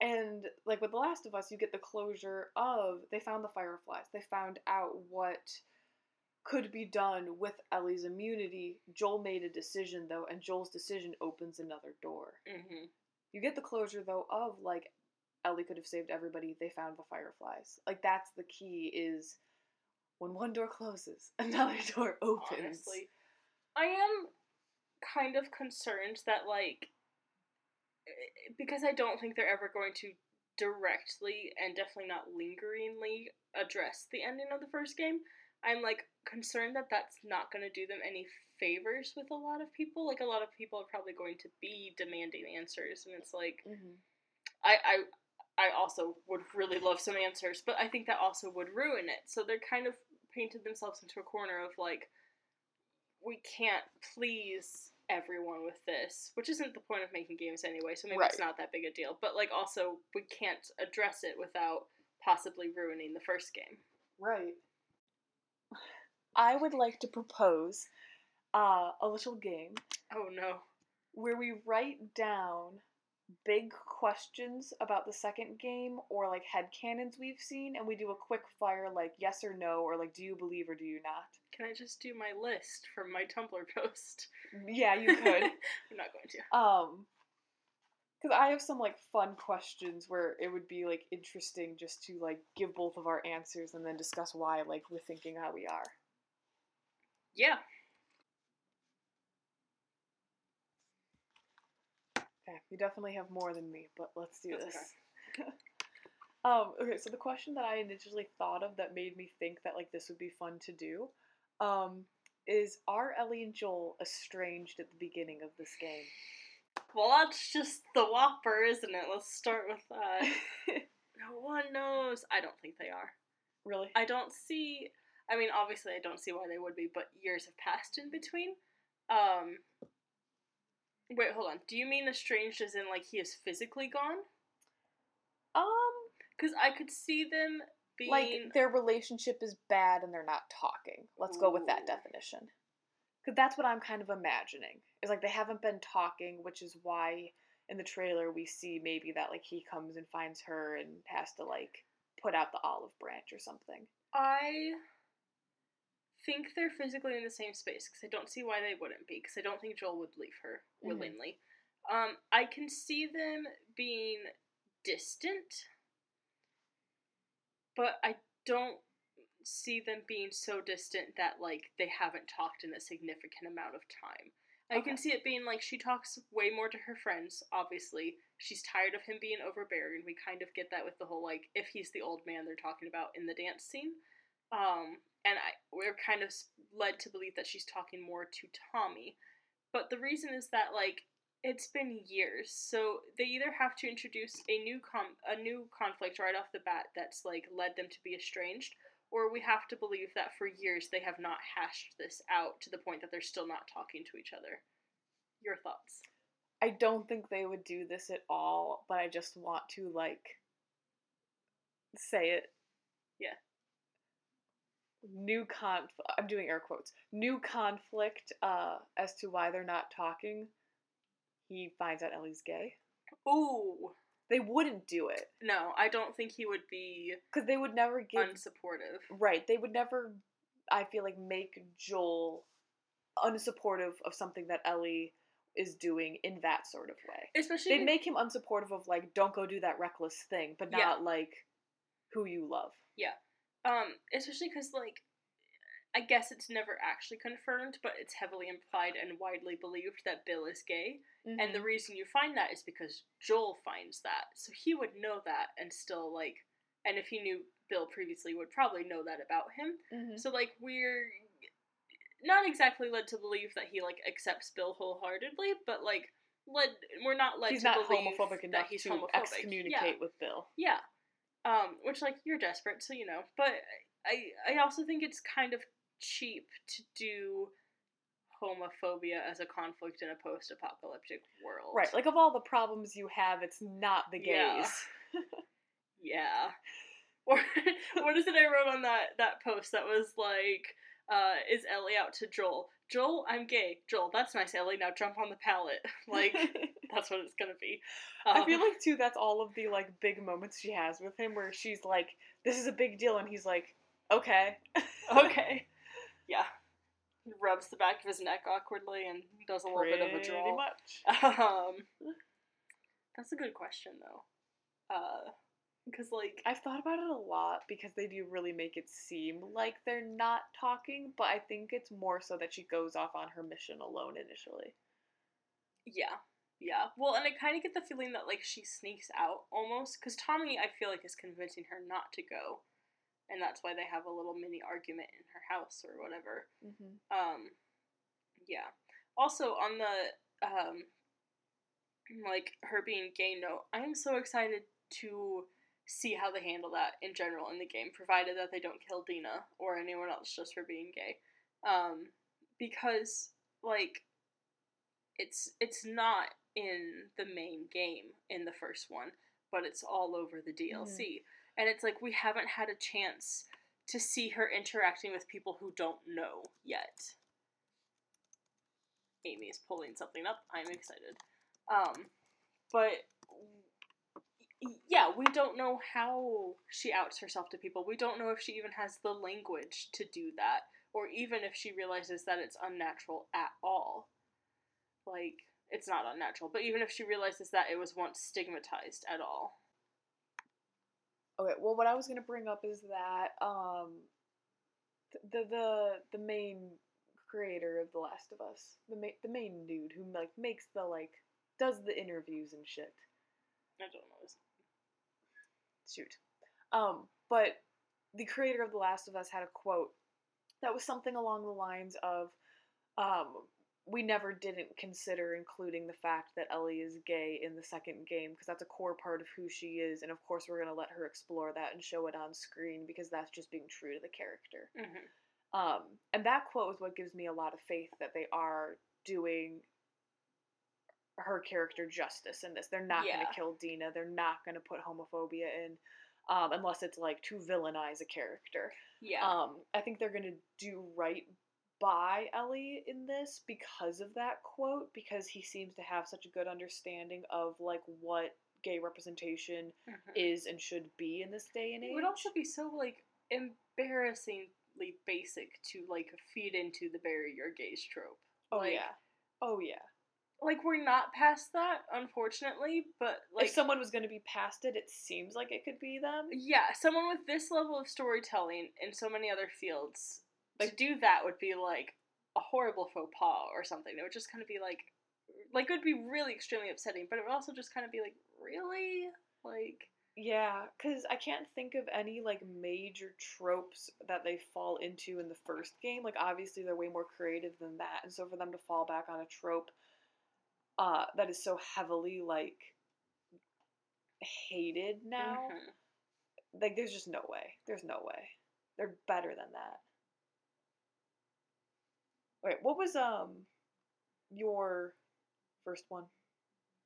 and like with The Last of Us, you get the closure of they found the fireflies. They found out what could be done with Ellie's immunity. Joel made a decision though, and Joel's decision opens another door. Mm-hmm. You get the closure though of like Ellie could have saved everybody. They found the fireflies. Like that's the key is when one door closes, another door opens. honestly. I am kind of concerned that like eh, because I don't think they're ever going to directly and definitely not lingeringly address the ending of the first game. I'm like concerned that that's not going to do them any favors with a lot of people. Like a lot of people are probably going to be demanding answers, and it's like Mhm. I I I also would really love some answers, but I think that also would ruin it. So they're kind of painted themselves into a corner of like we can't please everyone with this, which isn't the point of making games anyway, so maybe it's not that big a deal. But like also we can't address it without possibly ruining the first game. Right. I would like to propose uh, a little game Oh no. where we write down big questions about the second game or like headcanons we've seen and we do a quick fire like yes or no or like do you believe or do you not Can I just do my list from my Tumblr post? yeah you could I'm not going to. um because i have some like fun questions where it would be like interesting just to like give both of our answers and then discuss why like we're thinking how we are Yeah. Okay you definitely have more than me but let's do That's this um okay so the question that i initially thought of that made me think that like this would be fun to do um is are ellie and joel estranged at the beginning of this game Well, that's just the whopper, isn't it? Let's start with that. no one knows. I don't think they are. really I don't see. I mean, obviously, I don't see why they would be, but years have passed in between. Um. Wait, hold on. Do you mean estranged as in like he is physically gone? um Because I could see them being. like their relationship is bad and they're not talking. Let's go with that definition. Because that's what I'm kind of imagining. Is like they haven't been talking, which is why in the trailer we see maybe that like he comes and finds her and has to like put out the olive branch or something. I think they're physically in the same space because I don't see why they wouldn't be because I don't think Joel would leave her Mhm. willingly. Um, I can see them being distant, but I don't see them being so distant that like they haven't talked in a significant amount of time. I Okay. can see it being like she talks way more to her friends, obviously. She's tired of him being overbearing. We kind of get that with the whole like if he's the old man they're talking about in the dance scene. Um and I we're kind of led to believe that she's talking more to Tommy. But the reason is that like it's been years, so they either have to introduce a new com- a new conflict right off the bat that's like led them to be estranged, or we have to believe that for years they have not hashed this out to the point that they're still not talking to each other. Your thoughts? I don't think they would do this at all, but I just want to like say it. Yeah. New conf I'm doing air quotes. New conflict uh as to why they're not talking. He finds out Ellie's gay. Ooh, They wouldn't do it no, I don't think he would be cuz they would never give unsupportive. right, they would never I feel like make Joel unsupportive of something that Ellie is doing in that sort of way. Especially They'd make him unsupportive of like don't go do that reckless thing, but not Yeah. like who you love. Um, especially because like, I guess it's never actually confirmed, but it's heavily implied and widely believed that Bill is gay, and Mm-hmm. the reason you find that is because Joel finds that, so he would know that and still like, and if he knew Bill previously, would probably know that about him. Mhm. So like we're not exactly led to believe that he like accepts Bill wholeheartedly, but like led we're not led he's to not believe homophobic that enough he's to homophobic. excommunicate Yeah. with Bill. Yeah. Um, which like you're desperate, so you know. But I I also think it's kind of cheap to do homophobia as a conflict in a post-apocalyptic world. Right, like of all the problems you have, it's not the gays. Yeah. Yeah. Or what is it I wrote on that that post that was like, uh, is Ellie out to Joel? Joel, I'm gay. Joel, that's nice, Ellie. Now jump on the pallet. Like that's what it's gonna be. I feel Um, like too that's all of the like big moments she has with him where she's like, This is a big deal and he's like, Okay. okay. Yeah. He rubs the back of his neck awkwardly and does a little bit of a Pretty draw. much. Um, that's a good question though. Uh, because like I've thought about it a lot because they do really make it seem like they're not talking, but I think it's more so that she goes off on her mission alone initially. Yeah, yeah. Well, and I kind of get the feeling that like she sneaks out almost because Tommy, I feel like, is convincing her not to go, and that's why they have a little mini argument in her house or whatever. Mm-hmm. Um, yeah. Also on the um, like her being gay note, I am so excited to see how they handle that in general in the game, provided that they don't kill Dina or anyone else just for being gay. Um, because like it's it's not in the main game in the first one, but it's all over the DLC. And it's like we haven't had a chance to see her interacting with people who don't know yet. Amy is pulling something up. I'm excited. Um, but yeah, we don't know how she outs herself to people. We don't know if she even has the language to do that, or even if she realizes that it's unnatural at all. Like, it's not unnatural, but even if she realizes that it was once stigmatized at all. Okay, well, what I was gonna bring up is that um, the the the main creator of The Last of Us, the ma- the main dude who like makes the like does the interviews and shit. I don't know. Is Shoot, um, but the creator of The Last of Us had a quote that was something along the lines of, um, "We never didn't consider including the fact that Ellie is gay in the second game because that's a core part of who she is, and of course we're gonna let her explore that and show it on screen because that's just being true to the character." Mhm. Um, and that quote is what gives me a lot of faith that they are doing her character justice in this. They're not Yeah. going to kill Dina. They're not going to put homophobia in, um, unless it's like to villainize a character. Yeah. Um, I think they're going to do right by Ellie in this because of that quote, because he seems to have such a good understanding of like what gay representation Mhm. is and should be in this day and age. It would also be so like embarrassingly basic to like feed into the bury your gays trope. Oh like, yeah. Oh yeah. Like we're not past that, unfortunately, but like if someone was going to be past it, it seems like it could be them. yeah, someone with this level of storytelling in so many other fields, to do that would be like a horrible faux pas or something. It would just kind of be like, like it would be really extremely upsetting, but it would also just kind of be like, really, like. Yeah, because I can't think of any like major tropes that they fall into in the first game. Like obviously they're way more creative than that, and so for them to fall back on a trope uh that is so heavily like hated now, mhm. like there's just no way. There's no way. They're better than that. Wait, what was um your first one?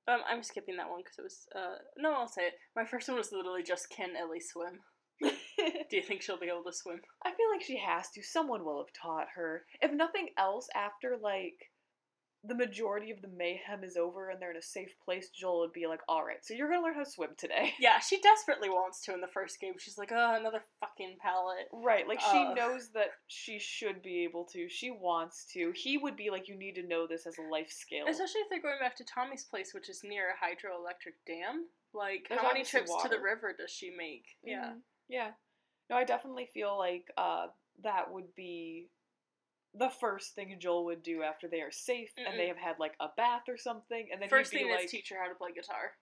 Um, I'm skipping that one because it was. Uh, no, I'll say it. My first one was literally just can Ellie swim? Do you think she'll be able to swim? I feel like she has to. Someone will have taught her. If nothing else, after like the majority of the mayhem is over and they're in a safe place, Joel would be like, "All right, so you're gonna learn how to swim today." Yeah, she desperately wants to in the first game. She's like, oh, another fucking pallet. Right, like she Uh. knows that she should be able to. She wants to. He would be like, "You need to know this as a life skill." Especially if they're going back to Tommy's place, which is near a hydroelectric dam. Like, There's how many trips to the river does she make? Yeah. Mhm. Yeah. No, I definitely feel like uh, that would be the first thing Joel would do after they are safe and they have had like a bath or something, and then First he'd be thing like, is teach her how to play guitar.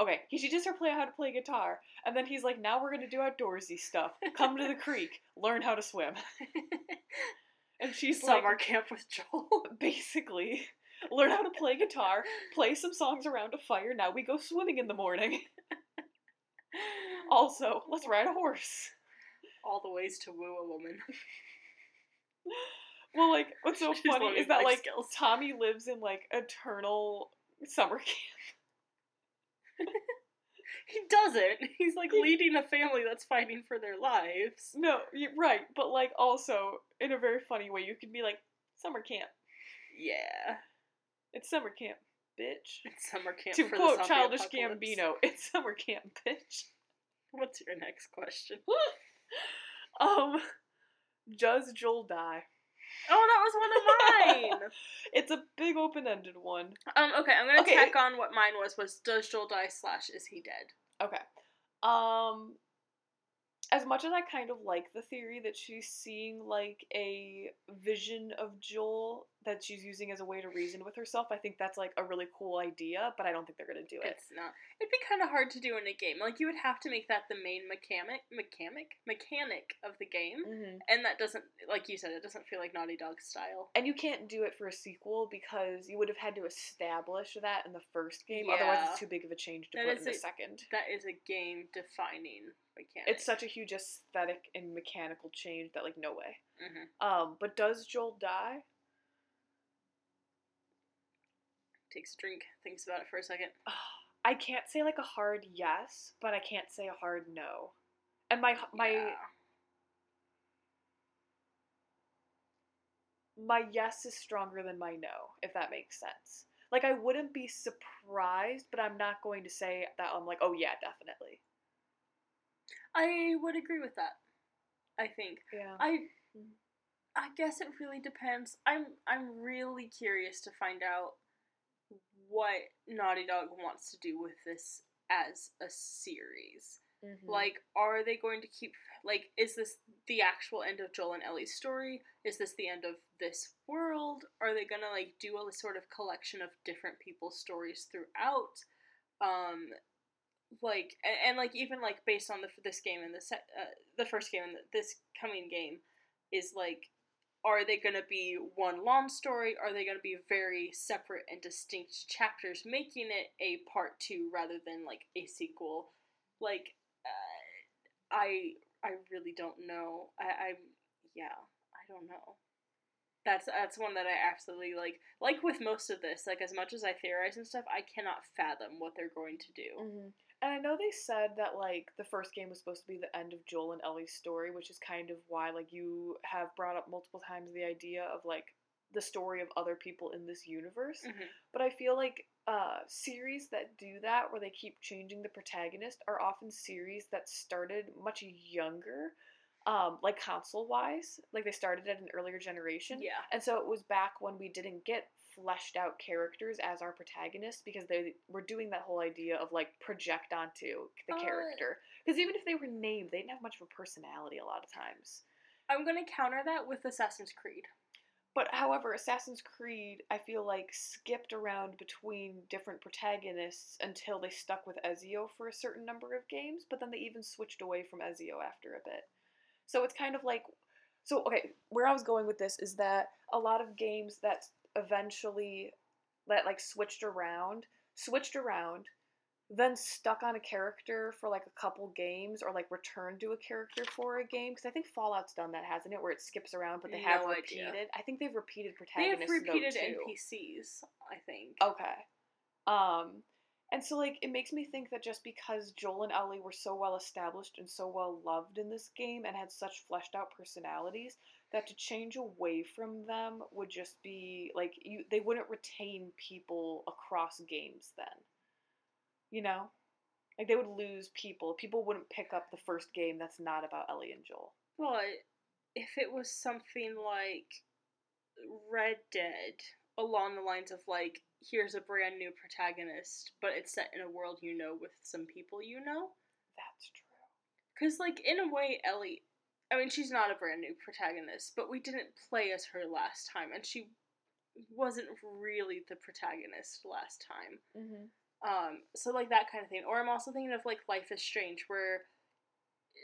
okay, he teaches her play how to play guitar, and then he's like, now we're gonna do outdoorsy stuff. Come to the creek, learn how to swim, and she's Summer like, camp with Joel. basically, learn how to play guitar, play some songs around a fire. Now we go swimming in the morning. also, let's ride a horse. All the ways to woo a woman. Well, like, what's so She's funny is that like skills. Tommy lives in like eternal summer camp. He doesn't. He's like leading a family that's fighting for their lives. No, right, but like also in a very funny way, you could be like summer camp. Yeah. It's summer camp, bitch. It's summer camp to for quote Childish apocalypse. Gambino, it's summer camp, bitch. What's your next question? Um, does Joel die? Oh, that was one of mine. It's a big open-ended one. um, okay, I'm gonna Okay. tack on what mine was. Was does Joel die slash is he dead? Okay. Um as much as I kind of like the theory that she's seeing like a vision of Joel that she's using as a way to reason with herself, I think that's like a really cool idea, but I don't think they're gonna do it. It's not. It'd be kind of hard to do in a game. Like you would have to make that the main mechanic, mechanic, mechanic of the game, hmm and that doesn't, like you said, it doesn't feel like Naughty Dog style. And you can't do it for a sequel because you would have had to establish that in the first game. Otherwise, it's too big of a change to That put in the a- second. That is a game defining mechanic. It's such a huge aesthetic and mechanical change that, like, no way. hmm Um, but does Joel die? Takes a drink, thinks about it for a second. I can't say like a hard yes, but I can't say a hard no. And my my Yeah. my yes is stronger than my no, if that makes sense. Like I wouldn't be surprised, but I'm not going to say that I'm like, oh yeah, definitely. I would agree with that. I think. Yeah. I I guess it really depends. I'm I'm really curious to find out what Naughty Dog wants to do with this as a series. Mhm. Like, are they going to keep like is this the actual end of Joel and Ellie's story? Is this the end of this world? Are they gonna like do a sort of collection of different people's stories throughout? Um, like and, and like even like based on the this game and the set uh, the first game and the, this coming game is like are they going to be one long story? Are they going to be very separate and distinct chapters making it a part 2 rather than like a sequel? Like uh, i i really don't know. I i yeah i don't know. That's that's one that i absolutely like. Like with most of this like as much as i theorize and stuff i cannot fathom what they're going to do. Mhm. And I know they said that like the first game was supposed to be the end of Joel and Ellie's story, which is kind of why like you have brought up multiple times the idea of like the story of other people in this universe. Mhm. But I feel like uh, series that do that, where they keep changing the protagonist, are often series that started much younger. um, like console wise. Like they started at an earlier generation. Yeah. And so it was back when we didn't get fleshed out characters as our protagonists because they were doing that whole idea of like project onto the Uh, character. Because even if they were named, they didn't have much of a personality a lot of times. I'm gonna counter that with Assassin's Creed. But however, Assassin's Creed, I feel like skipped around between different protagonists until they stuck with Ezio for a certain number of games, but then they even switched away from Ezio after a bit. So it's kind of like so okay, where I was going with this is that a lot of games that eventually that like switched around, switched around, then stuck on a character for like a couple games or like returned to a character for a game because I think Fallout's done that, hasn't it? Where it skips around, but they have No idea. repeated. I think they've repeated protagonists. They have repeated. NPCs, I think. Okay. Um, and so like it makes me think that just because Joel and Ellie were so well established and so well loved in this game and had such fleshed out personalities, that to change away from them would just be like you they wouldn't retain people across games then. You know? Like they would lose people. People wouldn't pick up the first game that's not about Ellie and Joel. But if it was something like Red Dead, along the lines of like, here's a brand new protagonist, but it's set in a world you know with some people you know. That's true. Because, like, in a way, Ellie, I mean, she's not a brand new protagonist, but we didn't play as her last time, and she wasn't really the protagonist last time. Mm-hmm. Um, so like that kind of thing. Or I'm also thinking of like Life is Strange, where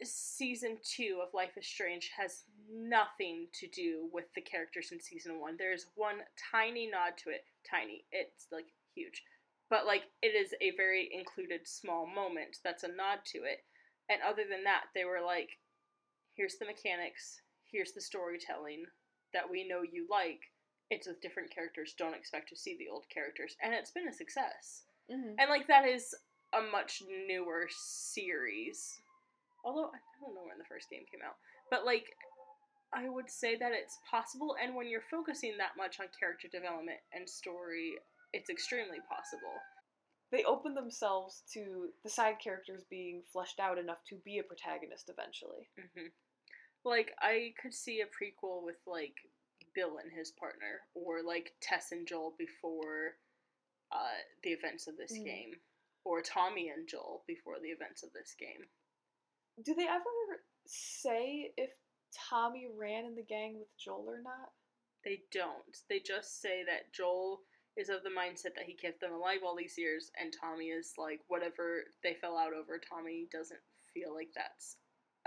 season two of Life is Strange has nothing to do with the characters in season one. There's one tiny nod to it. Tiny. It's like huge. But like it is a very included small moment that's a nod to it. And other than that, they were like, here's the mechanics, here's the storytelling that we know you like. It's with different characters. Don't expect to see the old characters. And it's been a success. Mm-hmm. And like that is a much newer series. Although I don't know when the first game came out. But like I would say that it's possible and when you're focusing that much on character development and story, it's extremely possible. They open themselves to the side characters being fleshed out enough to be a protagonist eventually. hmm Like I could see a prequel with like Bill and his partner or like Tess and Joel before uh, the events of this Mm. game or Tommy and Joel before the events of this game. Do they ever say if Tommy ran in the gang with Joel or not? They don't. They just say that Joel is of the mindset that he kept them alive all these years, and Tommy is like, whatever they fell out over, Tommy doesn't feel like that's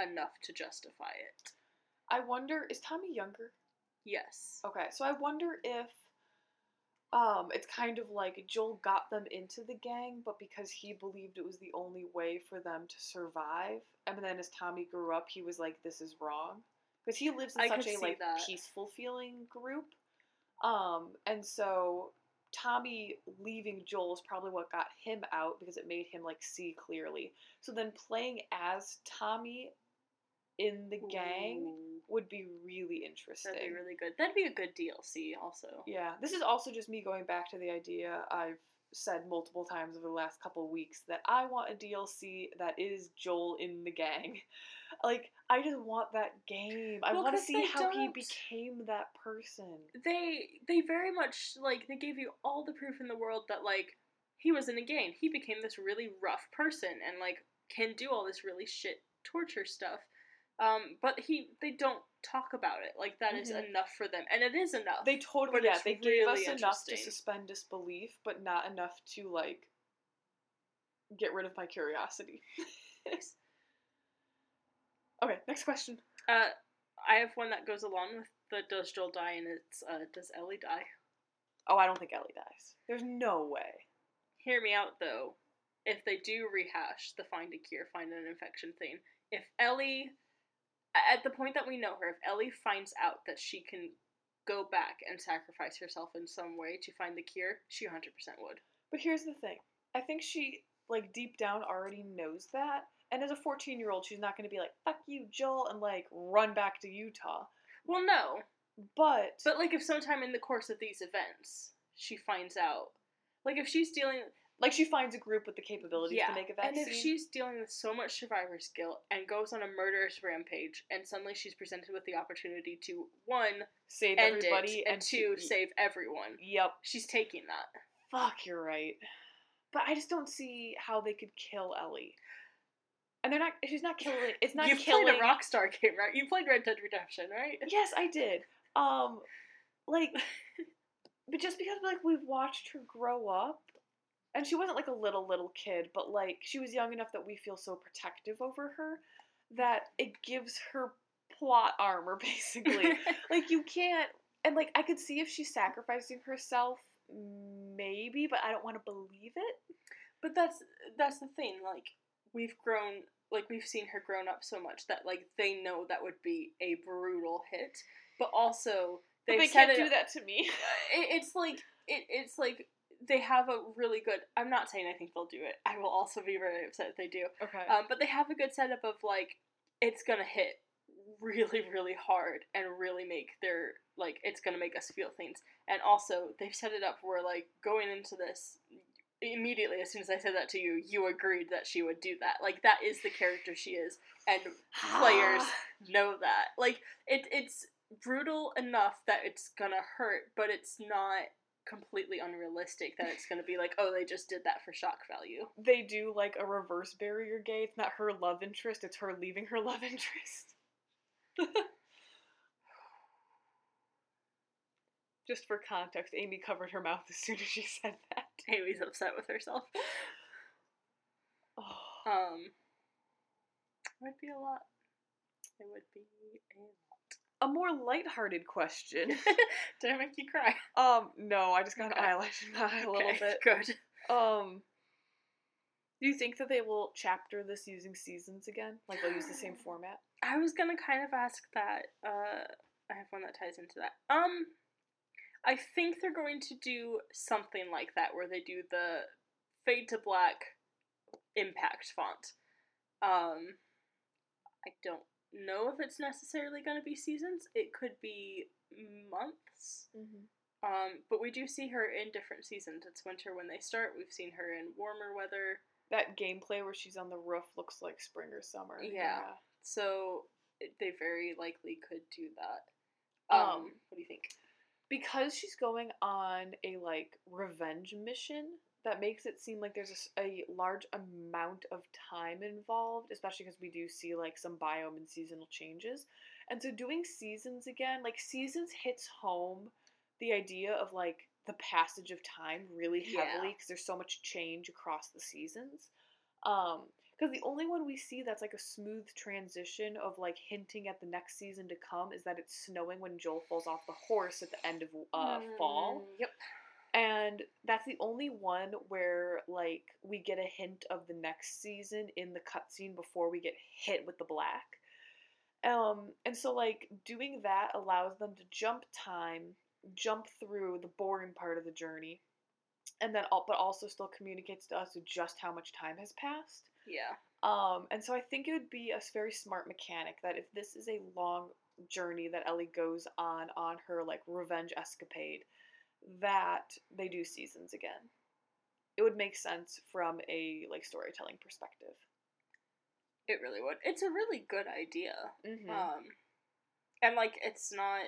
enough to justify it. I wonder is Tommy younger? Yes. Okay, so I wonder if um it's kind of like Joel got them into the gang, but because he believed it was the only way for them to survive, and then as Tommy grew up, he was like, "This is wrong," because he lives in I such a like that. peaceful feeling group, um, and so Tommy leaving Joel is probably what got him out because it made him like see clearly. So then playing as Tommy in the gang Ooh, would be really interesting. that'd be really good. That'd be a good DLC, also. Yeah, this is also just me going back to the idea I've said multiple times over the last couple weeks that I want a DLC that is Joel in the gang. Like, I just want that game. I Well, want to see how he don't- became that person. They they very much like they gave you all the proof in the world that like he was in a game. He became this really rough person and like can do all this really shit torture stuff. Um, but he they don't talk about it. Like that is Mhm. enough for them, and it is enough. They totally, yeah, they gave us enough to suspend disbelief, but not enough to, like, get rid of my curiosity. okay, next question. Uh, I have one that goes along with the does Joel die, and it's uh, does Ellie die? Oh, I don't think Ellie dies. There's no way. Hear me out though. If they do rehash the find a cure, find an infection thing, if Ellie, at the point that we know her, if Ellie finds out that she can go back and sacrifice herself in some way to find the cure, she 100% would. But here's the thing. I think she, like, deep down already knows that. And as a 14 year old, she's not going to be like, fuck you, Joel, and, like, run back to Utah. Well, no, But, but like if sometime in the course of these events she finds out, like if she's dealing, Like she finds a group with the capabilities to make a vaccine. And if she's dealing with so much survivor's guilt and goes on a murderous rampage, and suddenly she's presented with the opportunity to one save everybody it, and two save everyone, Yep. she's taking that. Fuck, you're right. But I just don't see how they could kill Ellie. And they're not. She's not killing. It's not You've killing. played a Rockstar game, right? You played Red Dead Redemption, right? Yes, I did. Um, like, but just because like we've watched her grow up, and she wasn't like a little little kid, but like she was young enough that we feel so protective over her that it gives her plot armor basically. like you can't, and like I could see if she's sacrificing herself, maybe, but I don't want to believe it. But that's that's the thing. Like we've grown, like we've seen her grown up so much that like they know that would be a brutal hit. But also they can't it do that to me. it, it's like it, it's like they have a really good. I'm not saying I think they'll do it. I will also be very upset if they do. Okay. Um, but they have a good setup of like it's gonna hit really really hard and really make their like it's gonna make us feel things. And also they've set it up where like going into this immediately as soon as I said that to you, you agreed that she would do that. Like that is the character she is, and players know that. Like it it's brutal enough that it's gonna hurt, but it's not completely unrealistic that it's gonna be like, oh, they just did that for shock value. they do like a reverse bury your gay. It's not her love interest, it's her leaving her love interest. Just for context, Amy covered her mouth as soon as she said that. Amy's upset with herself. Oh. Um, would be a lot. It would be a lot. A more lighthearted question. Did I make you cry? Um, no, I just got Okay. an eyelash in my eye a little Okay, bit. Good. Um, do you think that they will chapter this using seasons again? Like they'll use the same format? I was gonna kind of ask that. Uh, I have one that ties into that. Um, I think they're going to do something like that, where they do the fade to black impact font. Um, I don't know if it's necessarily going to be seasons. It could be months. Mm-hmm. Um, but we do see her in different seasons. It's winter when they start. We've seen her in warmer weather. That gameplay where she's on the roof looks like spring or summer. Yeah. So it- they very likely could do that. Um, Um, what do you think? Because she's going on a like revenge mission that makes it seem like there's a large amount of time involved especially because we do see like some biome and seasonal changes. And so doing seasons again like seasons hits home the idea of like the passage of time really heavily because there's so much change across the seasons. Um because the only one we see that's like a smooth transition of like hinting at the next season to come is that it's snowing when Joel falls off the horse at the end of uh, fall. Mm, Yep. And that's the only one where like we get a hint of the next season in the cutscene before we get hit with the black. Um, and so like doing that allows them to jump time, jump through the boring part of the journey, and then but also still communicates to us just how much time has passed. Yeah. Um, and so I think it would be a very smart mechanic that if this is a long journey that Ellie goes on on her like revenge escapade, that they do seasons again. It would make sense from a like storytelling perspective. It really would. It's a really good idea. Mm-hmm. Um, and like it's not.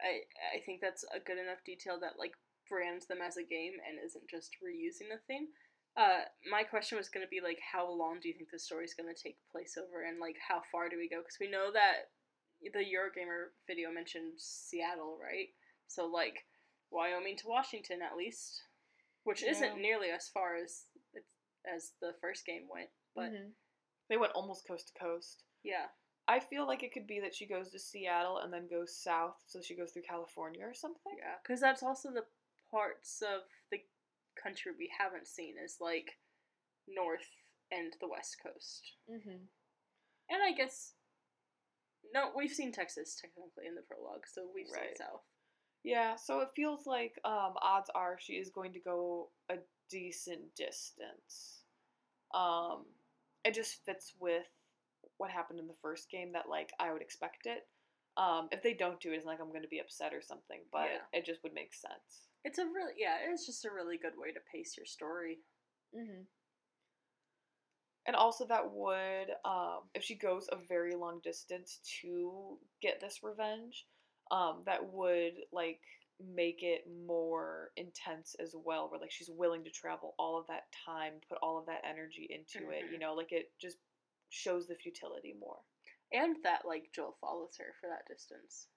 I I think that's a good enough detail that like brands them as a game and isn't just reusing a thing. Uh, my question was gonna be like, how long do you think the story's gonna take place over, and like how far do we go? Because we know that the Eurogamer video mentioned Seattle, right? So like Wyoming to Washington at least, which Yeah. isn't nearly as far as as the first game went, but Mhm. they went almost coast to coast. yeah. I feel like it could be that she goes to Seattle and then goes south, so she goes through California or something. Yeah, because that's also the parts of the country we haven't seen is like north and the west coast. Mm-hmm. And I guess no, we've seen Texas technically in the prologue, so we've Right. seen south. Yeah, so it feels like um, odds are she is going to go a decent distance. Um, it just fits with what happened in the first game that like I would expect it. Um, if they don't do it, it's not like I'm going to be upset or something, but Yeah. it just would make sense. It's a really yeah, it's just a really good way to pace your story. Mm-hmm. And also, that would, um, if she goes a very long distance to get this revenge, um, that would like make it more intense as well. Where like she's willing to travel all of that time, put all of that energy into it. You Mhm. know, like it just shows the futility more. And that like Joel follows her for that distance.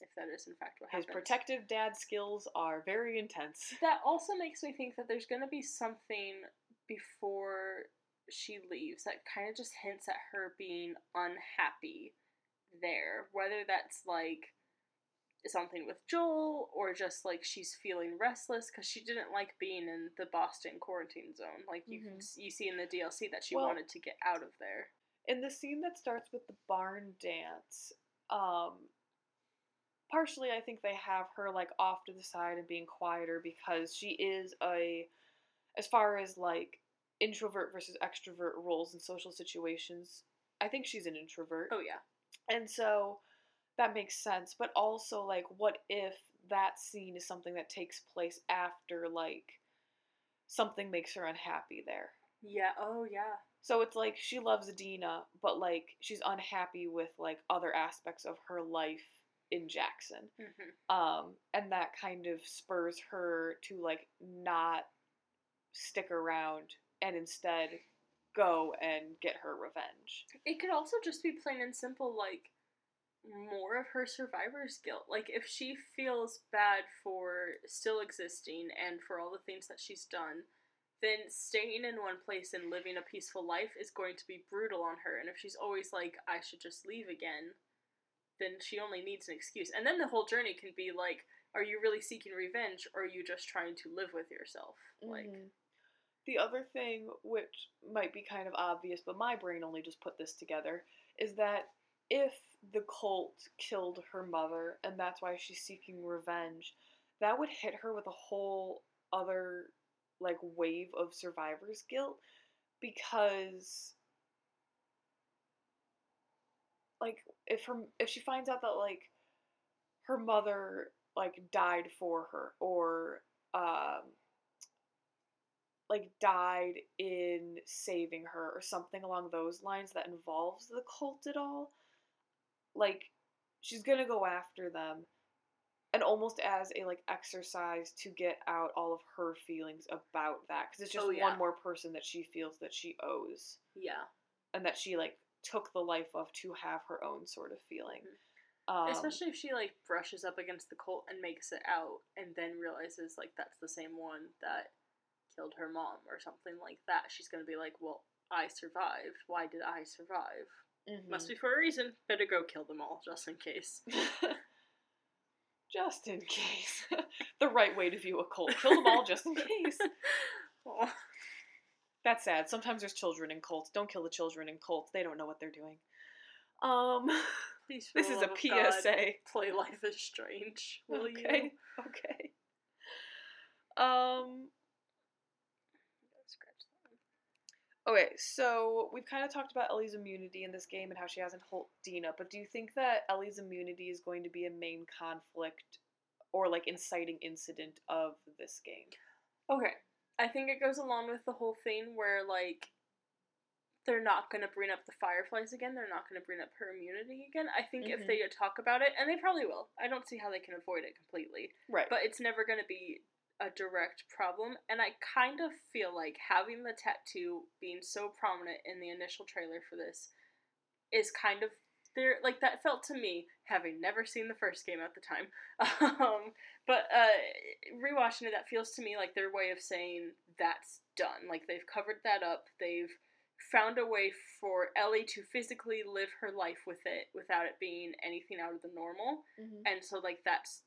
If that is in fact what His happens. protective dad skills are very intense. That also makes me think that there's gonna be something before she leaves that kind of just hints at her being unhappy there. Whether that's like something with Joel or just like she's feeling restless because she didn't like being in the Boston quarantine zone. Like you Mhm. you see in the DLC that she Well- wanted to get out of there. In the scene that starts with the barn dance, um, partially I think they have her like off to the side and being quieter because she is a, as far as like introvert versus extrovert roles in social situations, I think she's an introvert. Oh yeah. And so that makes sense. But also, like, what if that scene is something that takes place after, like, something makes her unhappy there? Yeah, oh yeah. So it's like she loves Adina, but, like, she's unhappy with, like, other aspects of her life in Jackson. hmm Um, and that kind of spurs her to, like, not stick around and instead go and get her revenge. It could also just be plain and simple, like more of her survivor's guilt. Like if she feels bad for still existing and for all the things that she's done, then staying in one place and living a peaceful life is going to be brutal on her. And if she's always like, I should just leave again, then she only needs an excuse. And then the whole journey can be like, are you really seeking revenge or are you just trying to live with yourself? Like, Mhm. The other thing, which might be kind of obvious, but my brain only just put this together, is that if the cult killed her mother and that's why she's seeking revenge, that would hit her with a whole other like wave of survivor's guilt because like if her if she finds out that like her mother like died for her or um like died in saving her or something along those lines that involves the cult at all like she's gonna go after them and almost as a like exercise to get out all of her feelings about that because it's just Oh, yeah. one more person that she feels that she owes yeah. and that she like took the life of to have her own sort of feeling um, Mm-hmm. Especially if she like brushes up against the cult and makes it out and then realizes like that's the same one that killed her mom or something like that. She's gonna be like, Well, I survived. Why did I survive? mhm. Must be for a reason. Better go kill them all, just in case. just in case the right way to view a cult kill them all just in case. That's sad. Sometimes there's children in cults. Don't kill the children in cults. They don't know what they're doing. Um, Please, this is a of God, PSA. play Life is Strange. Will you? okay. Okay. Um. Scratch that one. Okay, so we've kind of talked about Ellie's immunity in this game and how she hasn't hurt Dina, but do you think that Ellie's immunity is going to be a main conflict or like inciting incident of this game? Okay. I think it goes along with the whole thing where like they're not going to bring up the fireflies again. They're not going to bring up her immunity again. I think if Mhm. they talk about it, and they probably will. I don't see how they can avoid it completely. Right. But it's never going to be a direct problem. And I kind of feel like having the tattoo being so prominent in the initial trailer for this is kind of there like that felt to me having never seen the first game at the time um, but uh, rewatching it that feels to me like their way of saying that's done like they've covered that up they've found a way for ellie to physically live her life with it without it being anything out of the normal Mhm. and so like that's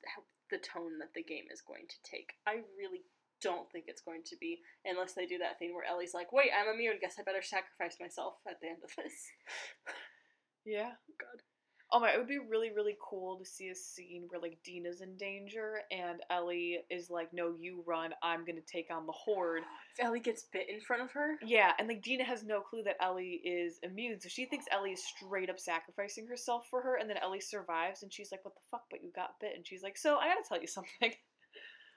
the tone that the game is going to take. I really don't think it's going to be unless they do that thing where ellie's like wait i'm immune. Guess i better sacrifice myself at the end of this. Yeah. god Oh my, it would be really, really cool to see a scene where like Dina's in danger and Ellie is like, "No, you run. I'm gonna take on the horde." if ellie gets bit in front of her Yeah, and like Dina has no clue that Ellie is immune, so she thinks Ellie is straight up sacrificing herself for her, and then Ellie survives, and she's like, "What the fuck?" But you got bit, and she's like, "So I gotta tell you something."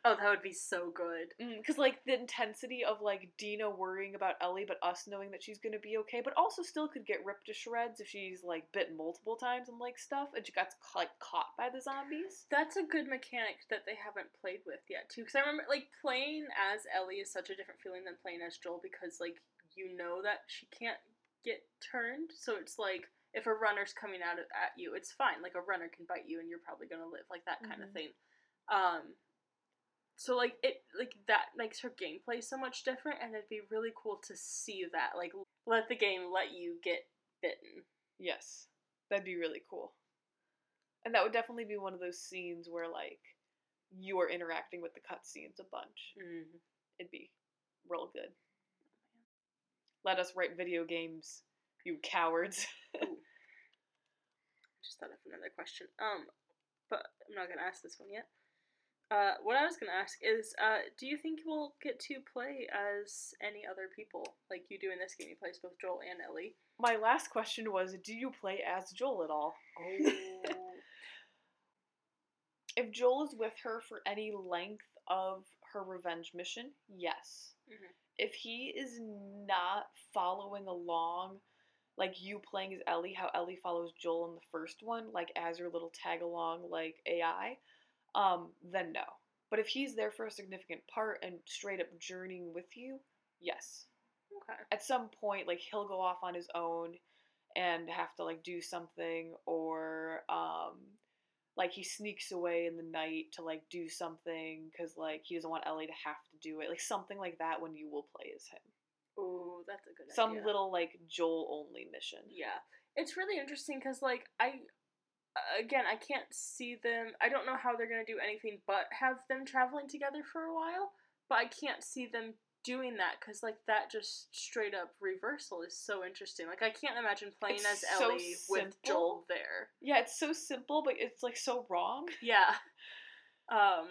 Oh, that would be so good. Because like the intensity of like Dina worrying about Ellie, but us knowing that she's gonna be okay, but also still could get ripped to shreds if she's like bit multiple times and like stuff, and she got like caught by the zombies. That's a good mechanic that they haven't played with yet too. Because I remember like playing as Ellie is such a different feeling than playing as Joel because like you know that she can't get turned, so it's like if a runner's coming out at you, it's fine. Like a runner can bite you and you're probably gonna live, like that kind of Mhm. thing. Um, so like it like that makes her gameplay so much different, and it'd be really cool to see that. Like let the game let you get bitten. Yes, that'd be really cool. And that would definitely be one of those scenes where like you are interacting with the cutscenes a bunch. Mm-hmm. It'd be real good. Let us write video games, you cowards. I just thought of another question. Um, but I'm not gonna ask this one yet. Uh, what I was gonna ask is, uh, do you think we'll get to play as any other people like you do in this game? You play as both Joel and Ellie. My last question was, do you play as Joel at all? Oh, If Joel is with her for any length of her revenge mission, yes. Mhm. If he is not following along, like you playing as Ellie, how Ellie follows Joel in the first one, like as your little tag along, like AI, um, then no. But if he's there for a significant part and straight up journeying with you, yes. okay. At some point, like he'll go off on his own and have to like do something, or um, like he sneaks away in the night to like do something because like he doesn't want Ellie to have to do it, like something like that. When you will play as him, Oh, that's a good some idea. little like Joel only mission. Yeah, it's really interesting because like I, again, I can't see them. I don't know how they're gonna do anything but have them traveling together for a while. But I can't see them doing that because like that just straight up reversal is so interesting. Like I can't imagine playing It's as so Ellie with simple. Joel there. Yeah, it's so simple, but it's like so wrong. Yeah. Um,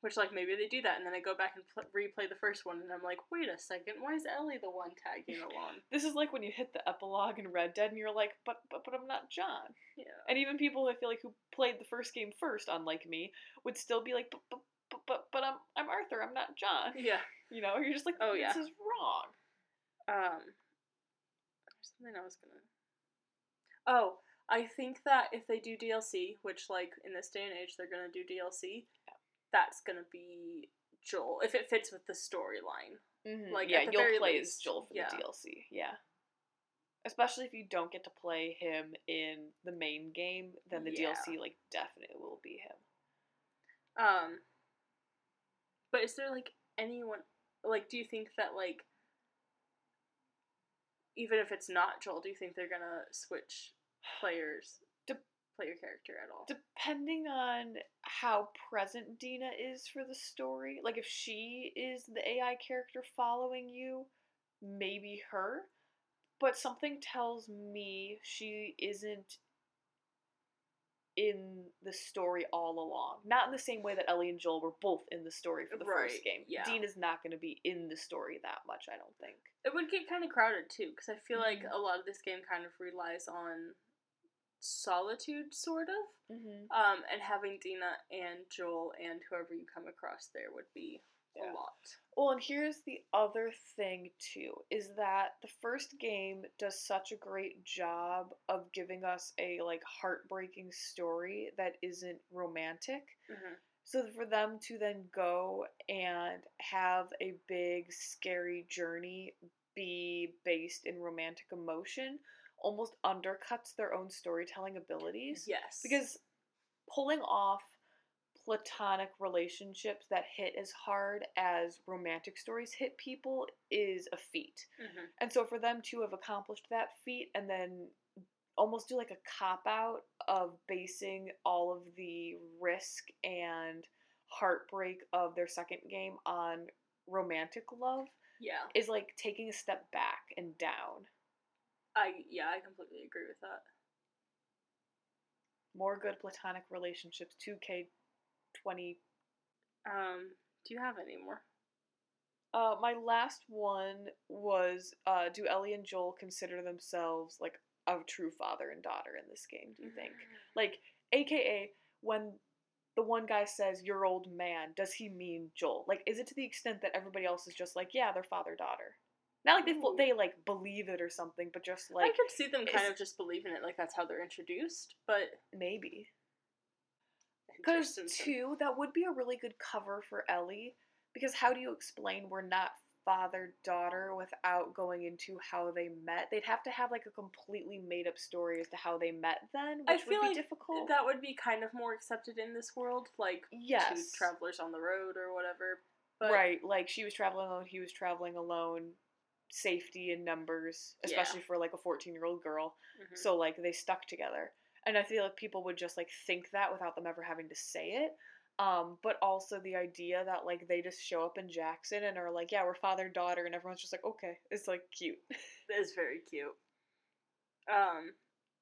which like maybe they do that and then I go back and pl- replay the first one and I'm like, wait a second, why is Ellie the one tagging along? This is like when you hit the epilogue in Red Dead and you're like, but but but I'm not John. Yeah. And even people I feel like who played the first game first, unlike me, would still be like, but but but but, but I'm I'm Arthur, I'm not John. Yeah. You know, you're just like, Oh, this yeah. is wrong. Um, there's something I was gonna. Oh, I think that if they do DLC, which like in this day and age they're gonna do DLC, that's gonna be Joel if it fits with the storyline. Mhm. Like, yeah, you'll play as Joel for yeah. the DLC. Yeah. Especially if you don't get to play him in the main game, then the Yeah. DLC like definitely will be him. Um, but is there like anyone like? Do you think that like, even if it's not Joel, do you think they're gonna switch players, Dep- player character at all? Depending on how present Dina is for the story, like if she is the AI character following you, maybe her. But something tells me she isn't in the story all along. Not in the same way that Ellie and Joel were both in the story for the Right, first game. yeah. is not going to be in the story that much, I don't think. It would get kind of crowded too, because I feel like Mhm. a lot of this game kind of relies on solitude, sort of. Mm-hmm. Um, and having Dina and Joel and whoever you come across there would be Yeah. a lot. Well, and here's the other thing too is that the first game does such a great job of giving us a like heartbreaking story that isn't romantic. Mm-hmm. So for them to then go and have a big scary journey be based in romantic emotion almost undercuts their own storytelling abilities Yes. because pulling off platonic relationships that hit as hard as romantic stories hit people is a feat. hmm And so for them to have accomplished that feat and then almost do like a cop out of basing all of the risk and heartbreak of their second game on romantic love yeah, is like taking a step back and down. I yeah, I completely agree with that. More good platonic relationships 2K20 Um, do you have any more? Uh, my last one was uh, do Ellie and Joel consider themselves like a true father and daughter in this game? Do you think? Like, AKA when the one guy says your old man, does he mean Joel? Like, is it to the extent that everybody else is just like, yeah, they're father daughter? Not like they they like believe it or something, but just like I could see them kind of just believing it, like that's how they're introduced. But maybe. Because two, that would be a really good cover for Ellie. Because how do you explain we're not father daughter without going into how they met? They'd have to have like a completely made up story as to how they met. Then, which I feel would be like difficult. that would be kind of more accepted in this world, like yes, two travelers on the road or whatever. But right. Like she was traveling alone, he was traveling alone. Safety in numbers, Yeah. especially for like a fourteen-year-old girl. Mhm. So like they stuck together. And I feel like people would just like think that without them ever having to say it. Um, but also the idea that like they just show up in Jackson and are like, yeah, we're father daughter, and everyone's just like, okay, it's like cute. That is very cute. Um,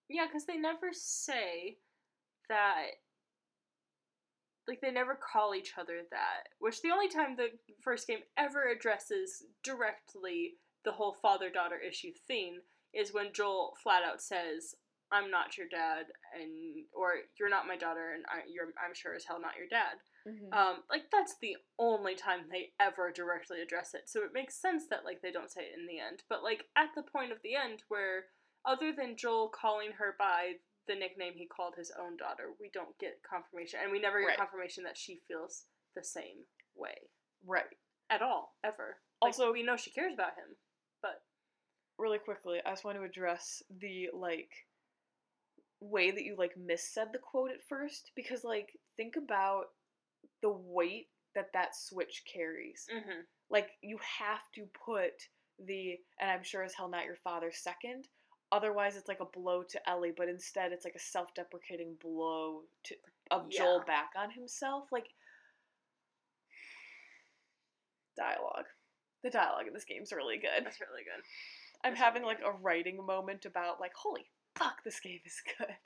yeah, because they never say that. Like they never call each other that. Which the only time the first game ever addresses directly the whole father daughter issue theme is when Joel flat out says, "I'm not your dad," and or "You're not my daughter," and I, you're I'm sure as hell not your dad. Um, like that's the only time they ever directly address it. So it makes sense that like they don't say it in the end. But like at the point of the end where other than Joel calling her by the nickname he called his own daughter, we don't get confirmation and we never get Right. confirmation that she feels the same way right. at all ever. Like, Also- we know she cares about him, Really quickly, I just want to address the like way that you like missaid the quote at first because like think about the weight that that switch carries. mhm. like you have to put the and I'm sure as hell not your father second. Otherwise it's like a blow to Ellie, but instead it's like a self-deprecating blow to of Joel back on himself. Like dialogue. The dialogue in this game's really good. that's really good. I'm having like a writing moment about like, holy fuck, this game is good.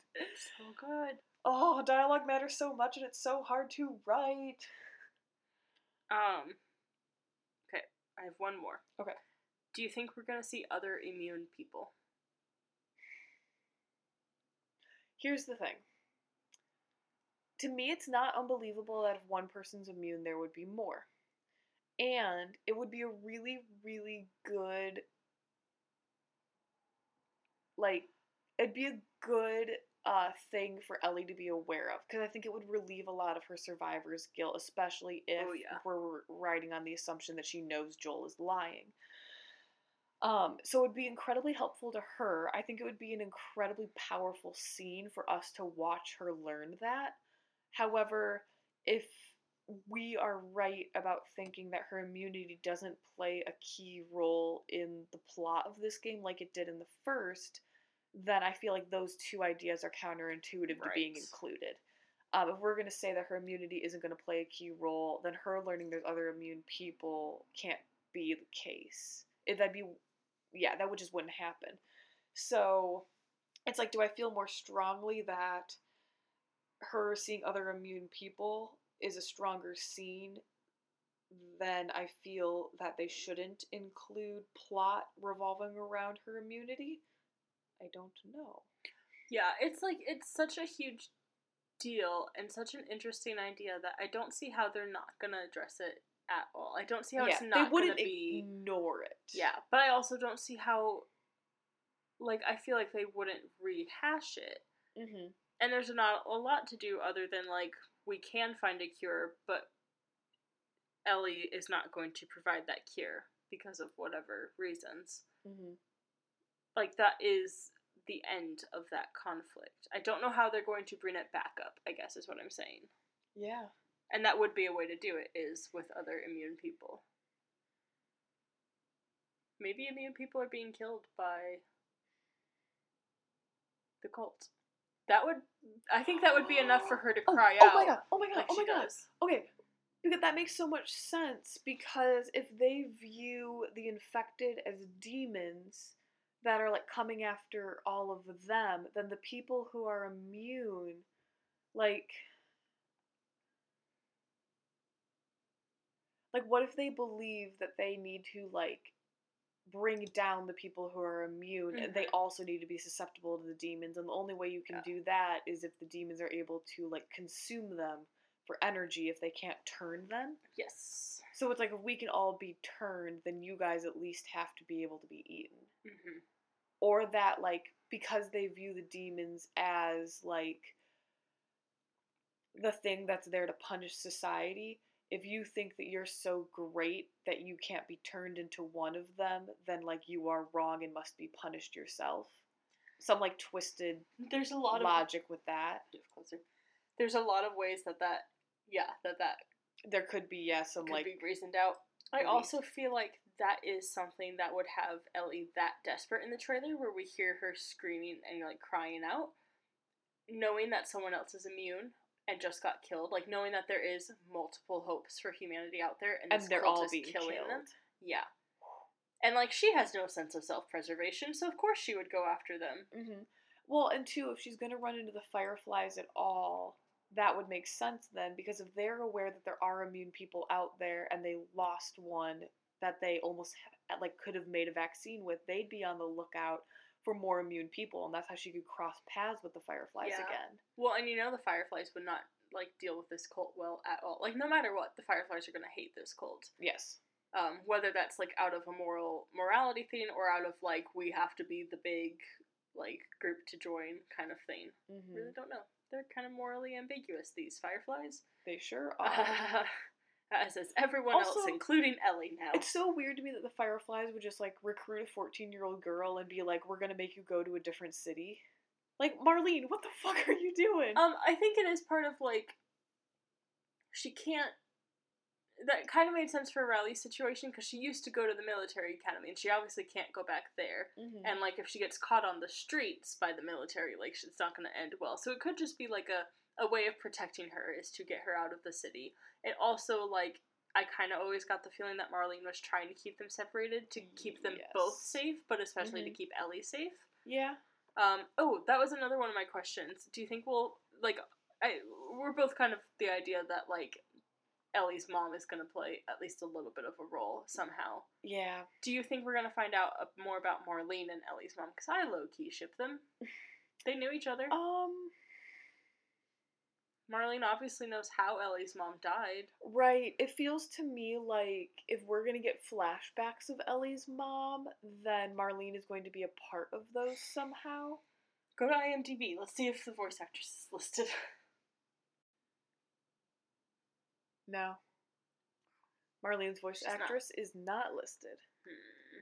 So good. Oh, dialogue matters so much and it's so hard to write. Um. Okay, I have one more. Okay. Do you think we're gonna see other immune people? Here's the thing. To me, it's not unbelievable that if one person's immune, there would be more. And it would be a really, really good. Like, it'd be a good uh, thing for Ellie to be aware of. Because I think it would relieve a lot of her survivor's guilt, especially if Oh, yeah. we're riding on the assumption that she knows Joel is lying. Um, so it would be incredibly helpful to her. I think it would be an incredibly powerful scene for us to watch her learn that. However, if we are right about thinking that her immunity doesn't play a key role in the plot of this game like it did in the first, then I feel like those two ideas are counterintuitive to being included. Um, if we're going to say that her immunity isn't going to play a key role, then her learning there's other immune people can't be the case. If that'd be, yeah, that would just wouldn't happen. So it's like, do I feel more strongly that her seeing other immune people is a stronger scene than I feel that they shouldn't include plot revolving around her immunity? I don't know. Yeah, it's like it's such a huge deal and such an interesting idea that I don't see how they're not gonna address it at all. I don't see how it's yeah, not they wouldn't gonna be. ignore it. Yeah, but I also don't see how. Like I feel like they wouldn't rehash it, Mm-hmm. and there's not a lot to do other than like we can find a cure, but Ellie is not going to provide that cure because of whatever reasons. Mm-hmm. Like that is the end of that conflict. I don't know how they're going to bring it back up, I guess is what I'm saying. Yeah. And that would be a way to do it is with other immune people. Maybe immune people are being killed by the cult. That would I think that would be enough for her to Oh, cry oh out. Oh my god! Oh my god! like oh my god! does. Okay, because that makes so much sense. Because if they view the infected as demons that are like coming after all of them, then the people who are immune, like, like what if they believe that they need to like bring down the people who are immune and they Mhm. also need to be susceptible to the demons and the only way you can Yeah. do that is if the demons are able to like consume them for energy if they can't turn them. Yes. So it's like if we can all be turned, then you guys at least have to be able to be eaten. Hmm Or that like because they view the demons as like the thing that's there to punish society, if you think that you're so great that you can't be turned into one of them, then like you are wrong and must be punished yourself. Some like twisted There's a lot logic with that. There's a lot of ways that that yeah that that There could be yeah some could like be reasoned out. I also feel like that is something that would have Ellie that desperate in the trailer, where we hear her screaming and like crying out, knowing that someone else is immune and just got killed, like knowing that there is multiple hopes for humanity out there, and, and they're all being killing killed. them. Yeah, and like she has no sense of self preservation, so of course she would go after them. hmm Well, and two, if she's gonna run into the fireflies at all, that would make sense then, because if they're aware that there are immune people out there and they lost one that they almost like could have made a vaccine with, they'd be on the lookout for more immune people, and that's how she could cross paths with the fireflies Yeah. again. Well, and you know the Fireflies would not like deal with this cult well at all. Like no matter what, the Fireflies are gonna hate this cult. Yes. um, whether that's like out of a moral morality thing or out of like we have to be the big like group to join kind of thing. hmm Really don't know. They're kind of morally ambiguous. These fireflies, They sure are. As is everyone else, including Ellie now. It's so weird to me that the Fireflies would just like recruit a 14 year old girl and be like, we're gonna make you go to a different city. Like, Marlene, what the fuck are you doing? Um, I think it is part of like she can't. That kind of made sense for Riley's situation because she used to go to the military academy and she obviously can't go back there. Mhm. and like if she gets caught on the streets by the military like it's not going to end well so it could just be like a, a way of protecting her is to get her out of the city It also like i kind of always got the feeling that marlene was trying to keep them separated to keep them both safe but especially to Mhm. keep ellie safe yeah. um oh that was another one of my questions do you think we'll like i we're both kind of the idea that like ellie's mom is going to play at least a little bit of a role somehow Yeah. do you think we're gonna find out uh, more about Marlene and Ellie's mom? Because I low key ship them. They knew each other. Um, Marlene obviously knows how Ellie's mom died. right. It feels to me like if we're gonna get flashbacks of Ellie's mom, then Marlene is going to be a part of those somehow. Go to IMDb. Let's see if the voice actress is listed. No. Marlene's voice She's not. actress is not listed. Hmm.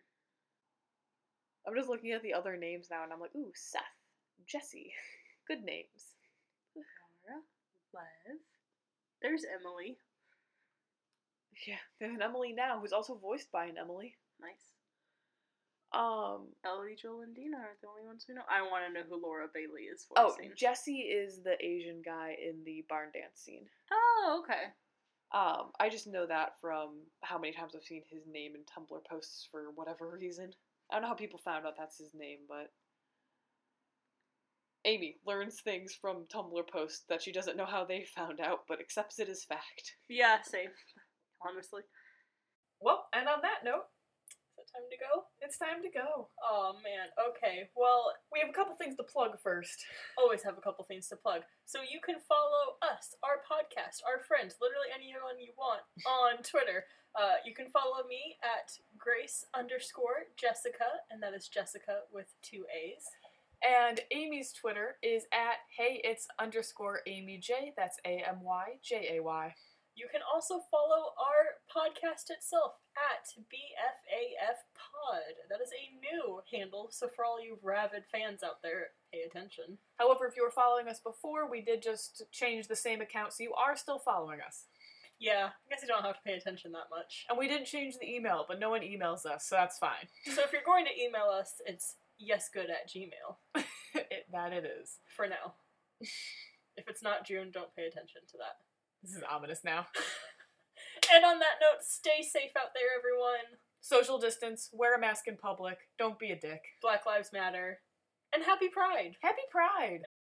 I'm just looking at the other names now and I'm like, ooh, Seth, Jesse. Good names. Laura, Lev. There's Emily. Yeah. They have an Emily now who's also voiced by an Emily. Nice. Um Ellie, Joel, and Dina are the only ones we know. I want to know who Laura Bailey is Oh. Jesse is the Asian guy in the barn dance scene. Oh, okay. Um, I just know that from how many times I've seen his name in Tumblr posts for whatever reason. I don't know how people found out that's his name, but Amy learns things from Tumblr posts that she doesn't know how they found out, but accepts it as fact. Yeah, same. Honestly. Well, and on that note, Is it time to go? it's time to go. Oh man. Okay. Well, We have a couple things to plug first. always have a couple things to plug. So you can follow us, our podcast, our friends, literally anyone you want on Twitter. Uh, you can follow me at Grace underscore Jessica, and that is Jessica with two A's. And Amy's Twitter is at hey it's underscore Amy J. That's A M Y J A Y. You can also follow our podcast itself at BFAF Pod. That is a new handle, so for all you rabid fans out there, pay attention. However, if you were following us before, we did just change the same account, so you are still following us. Yeah, I guess you don't have to pay attention that much. And we didn't change the email, but no one emails us, so that's fine. So if you're going to email us, it's yesgood at gmail it, that it is. for now. if it's not June, don't pay attention to that. This is ominous now. And on that note, stay safe out there, everyone. Social distance, wear a mask in public, don't be a dick. Black Lives Matter. And happy Pride! Happy Pride!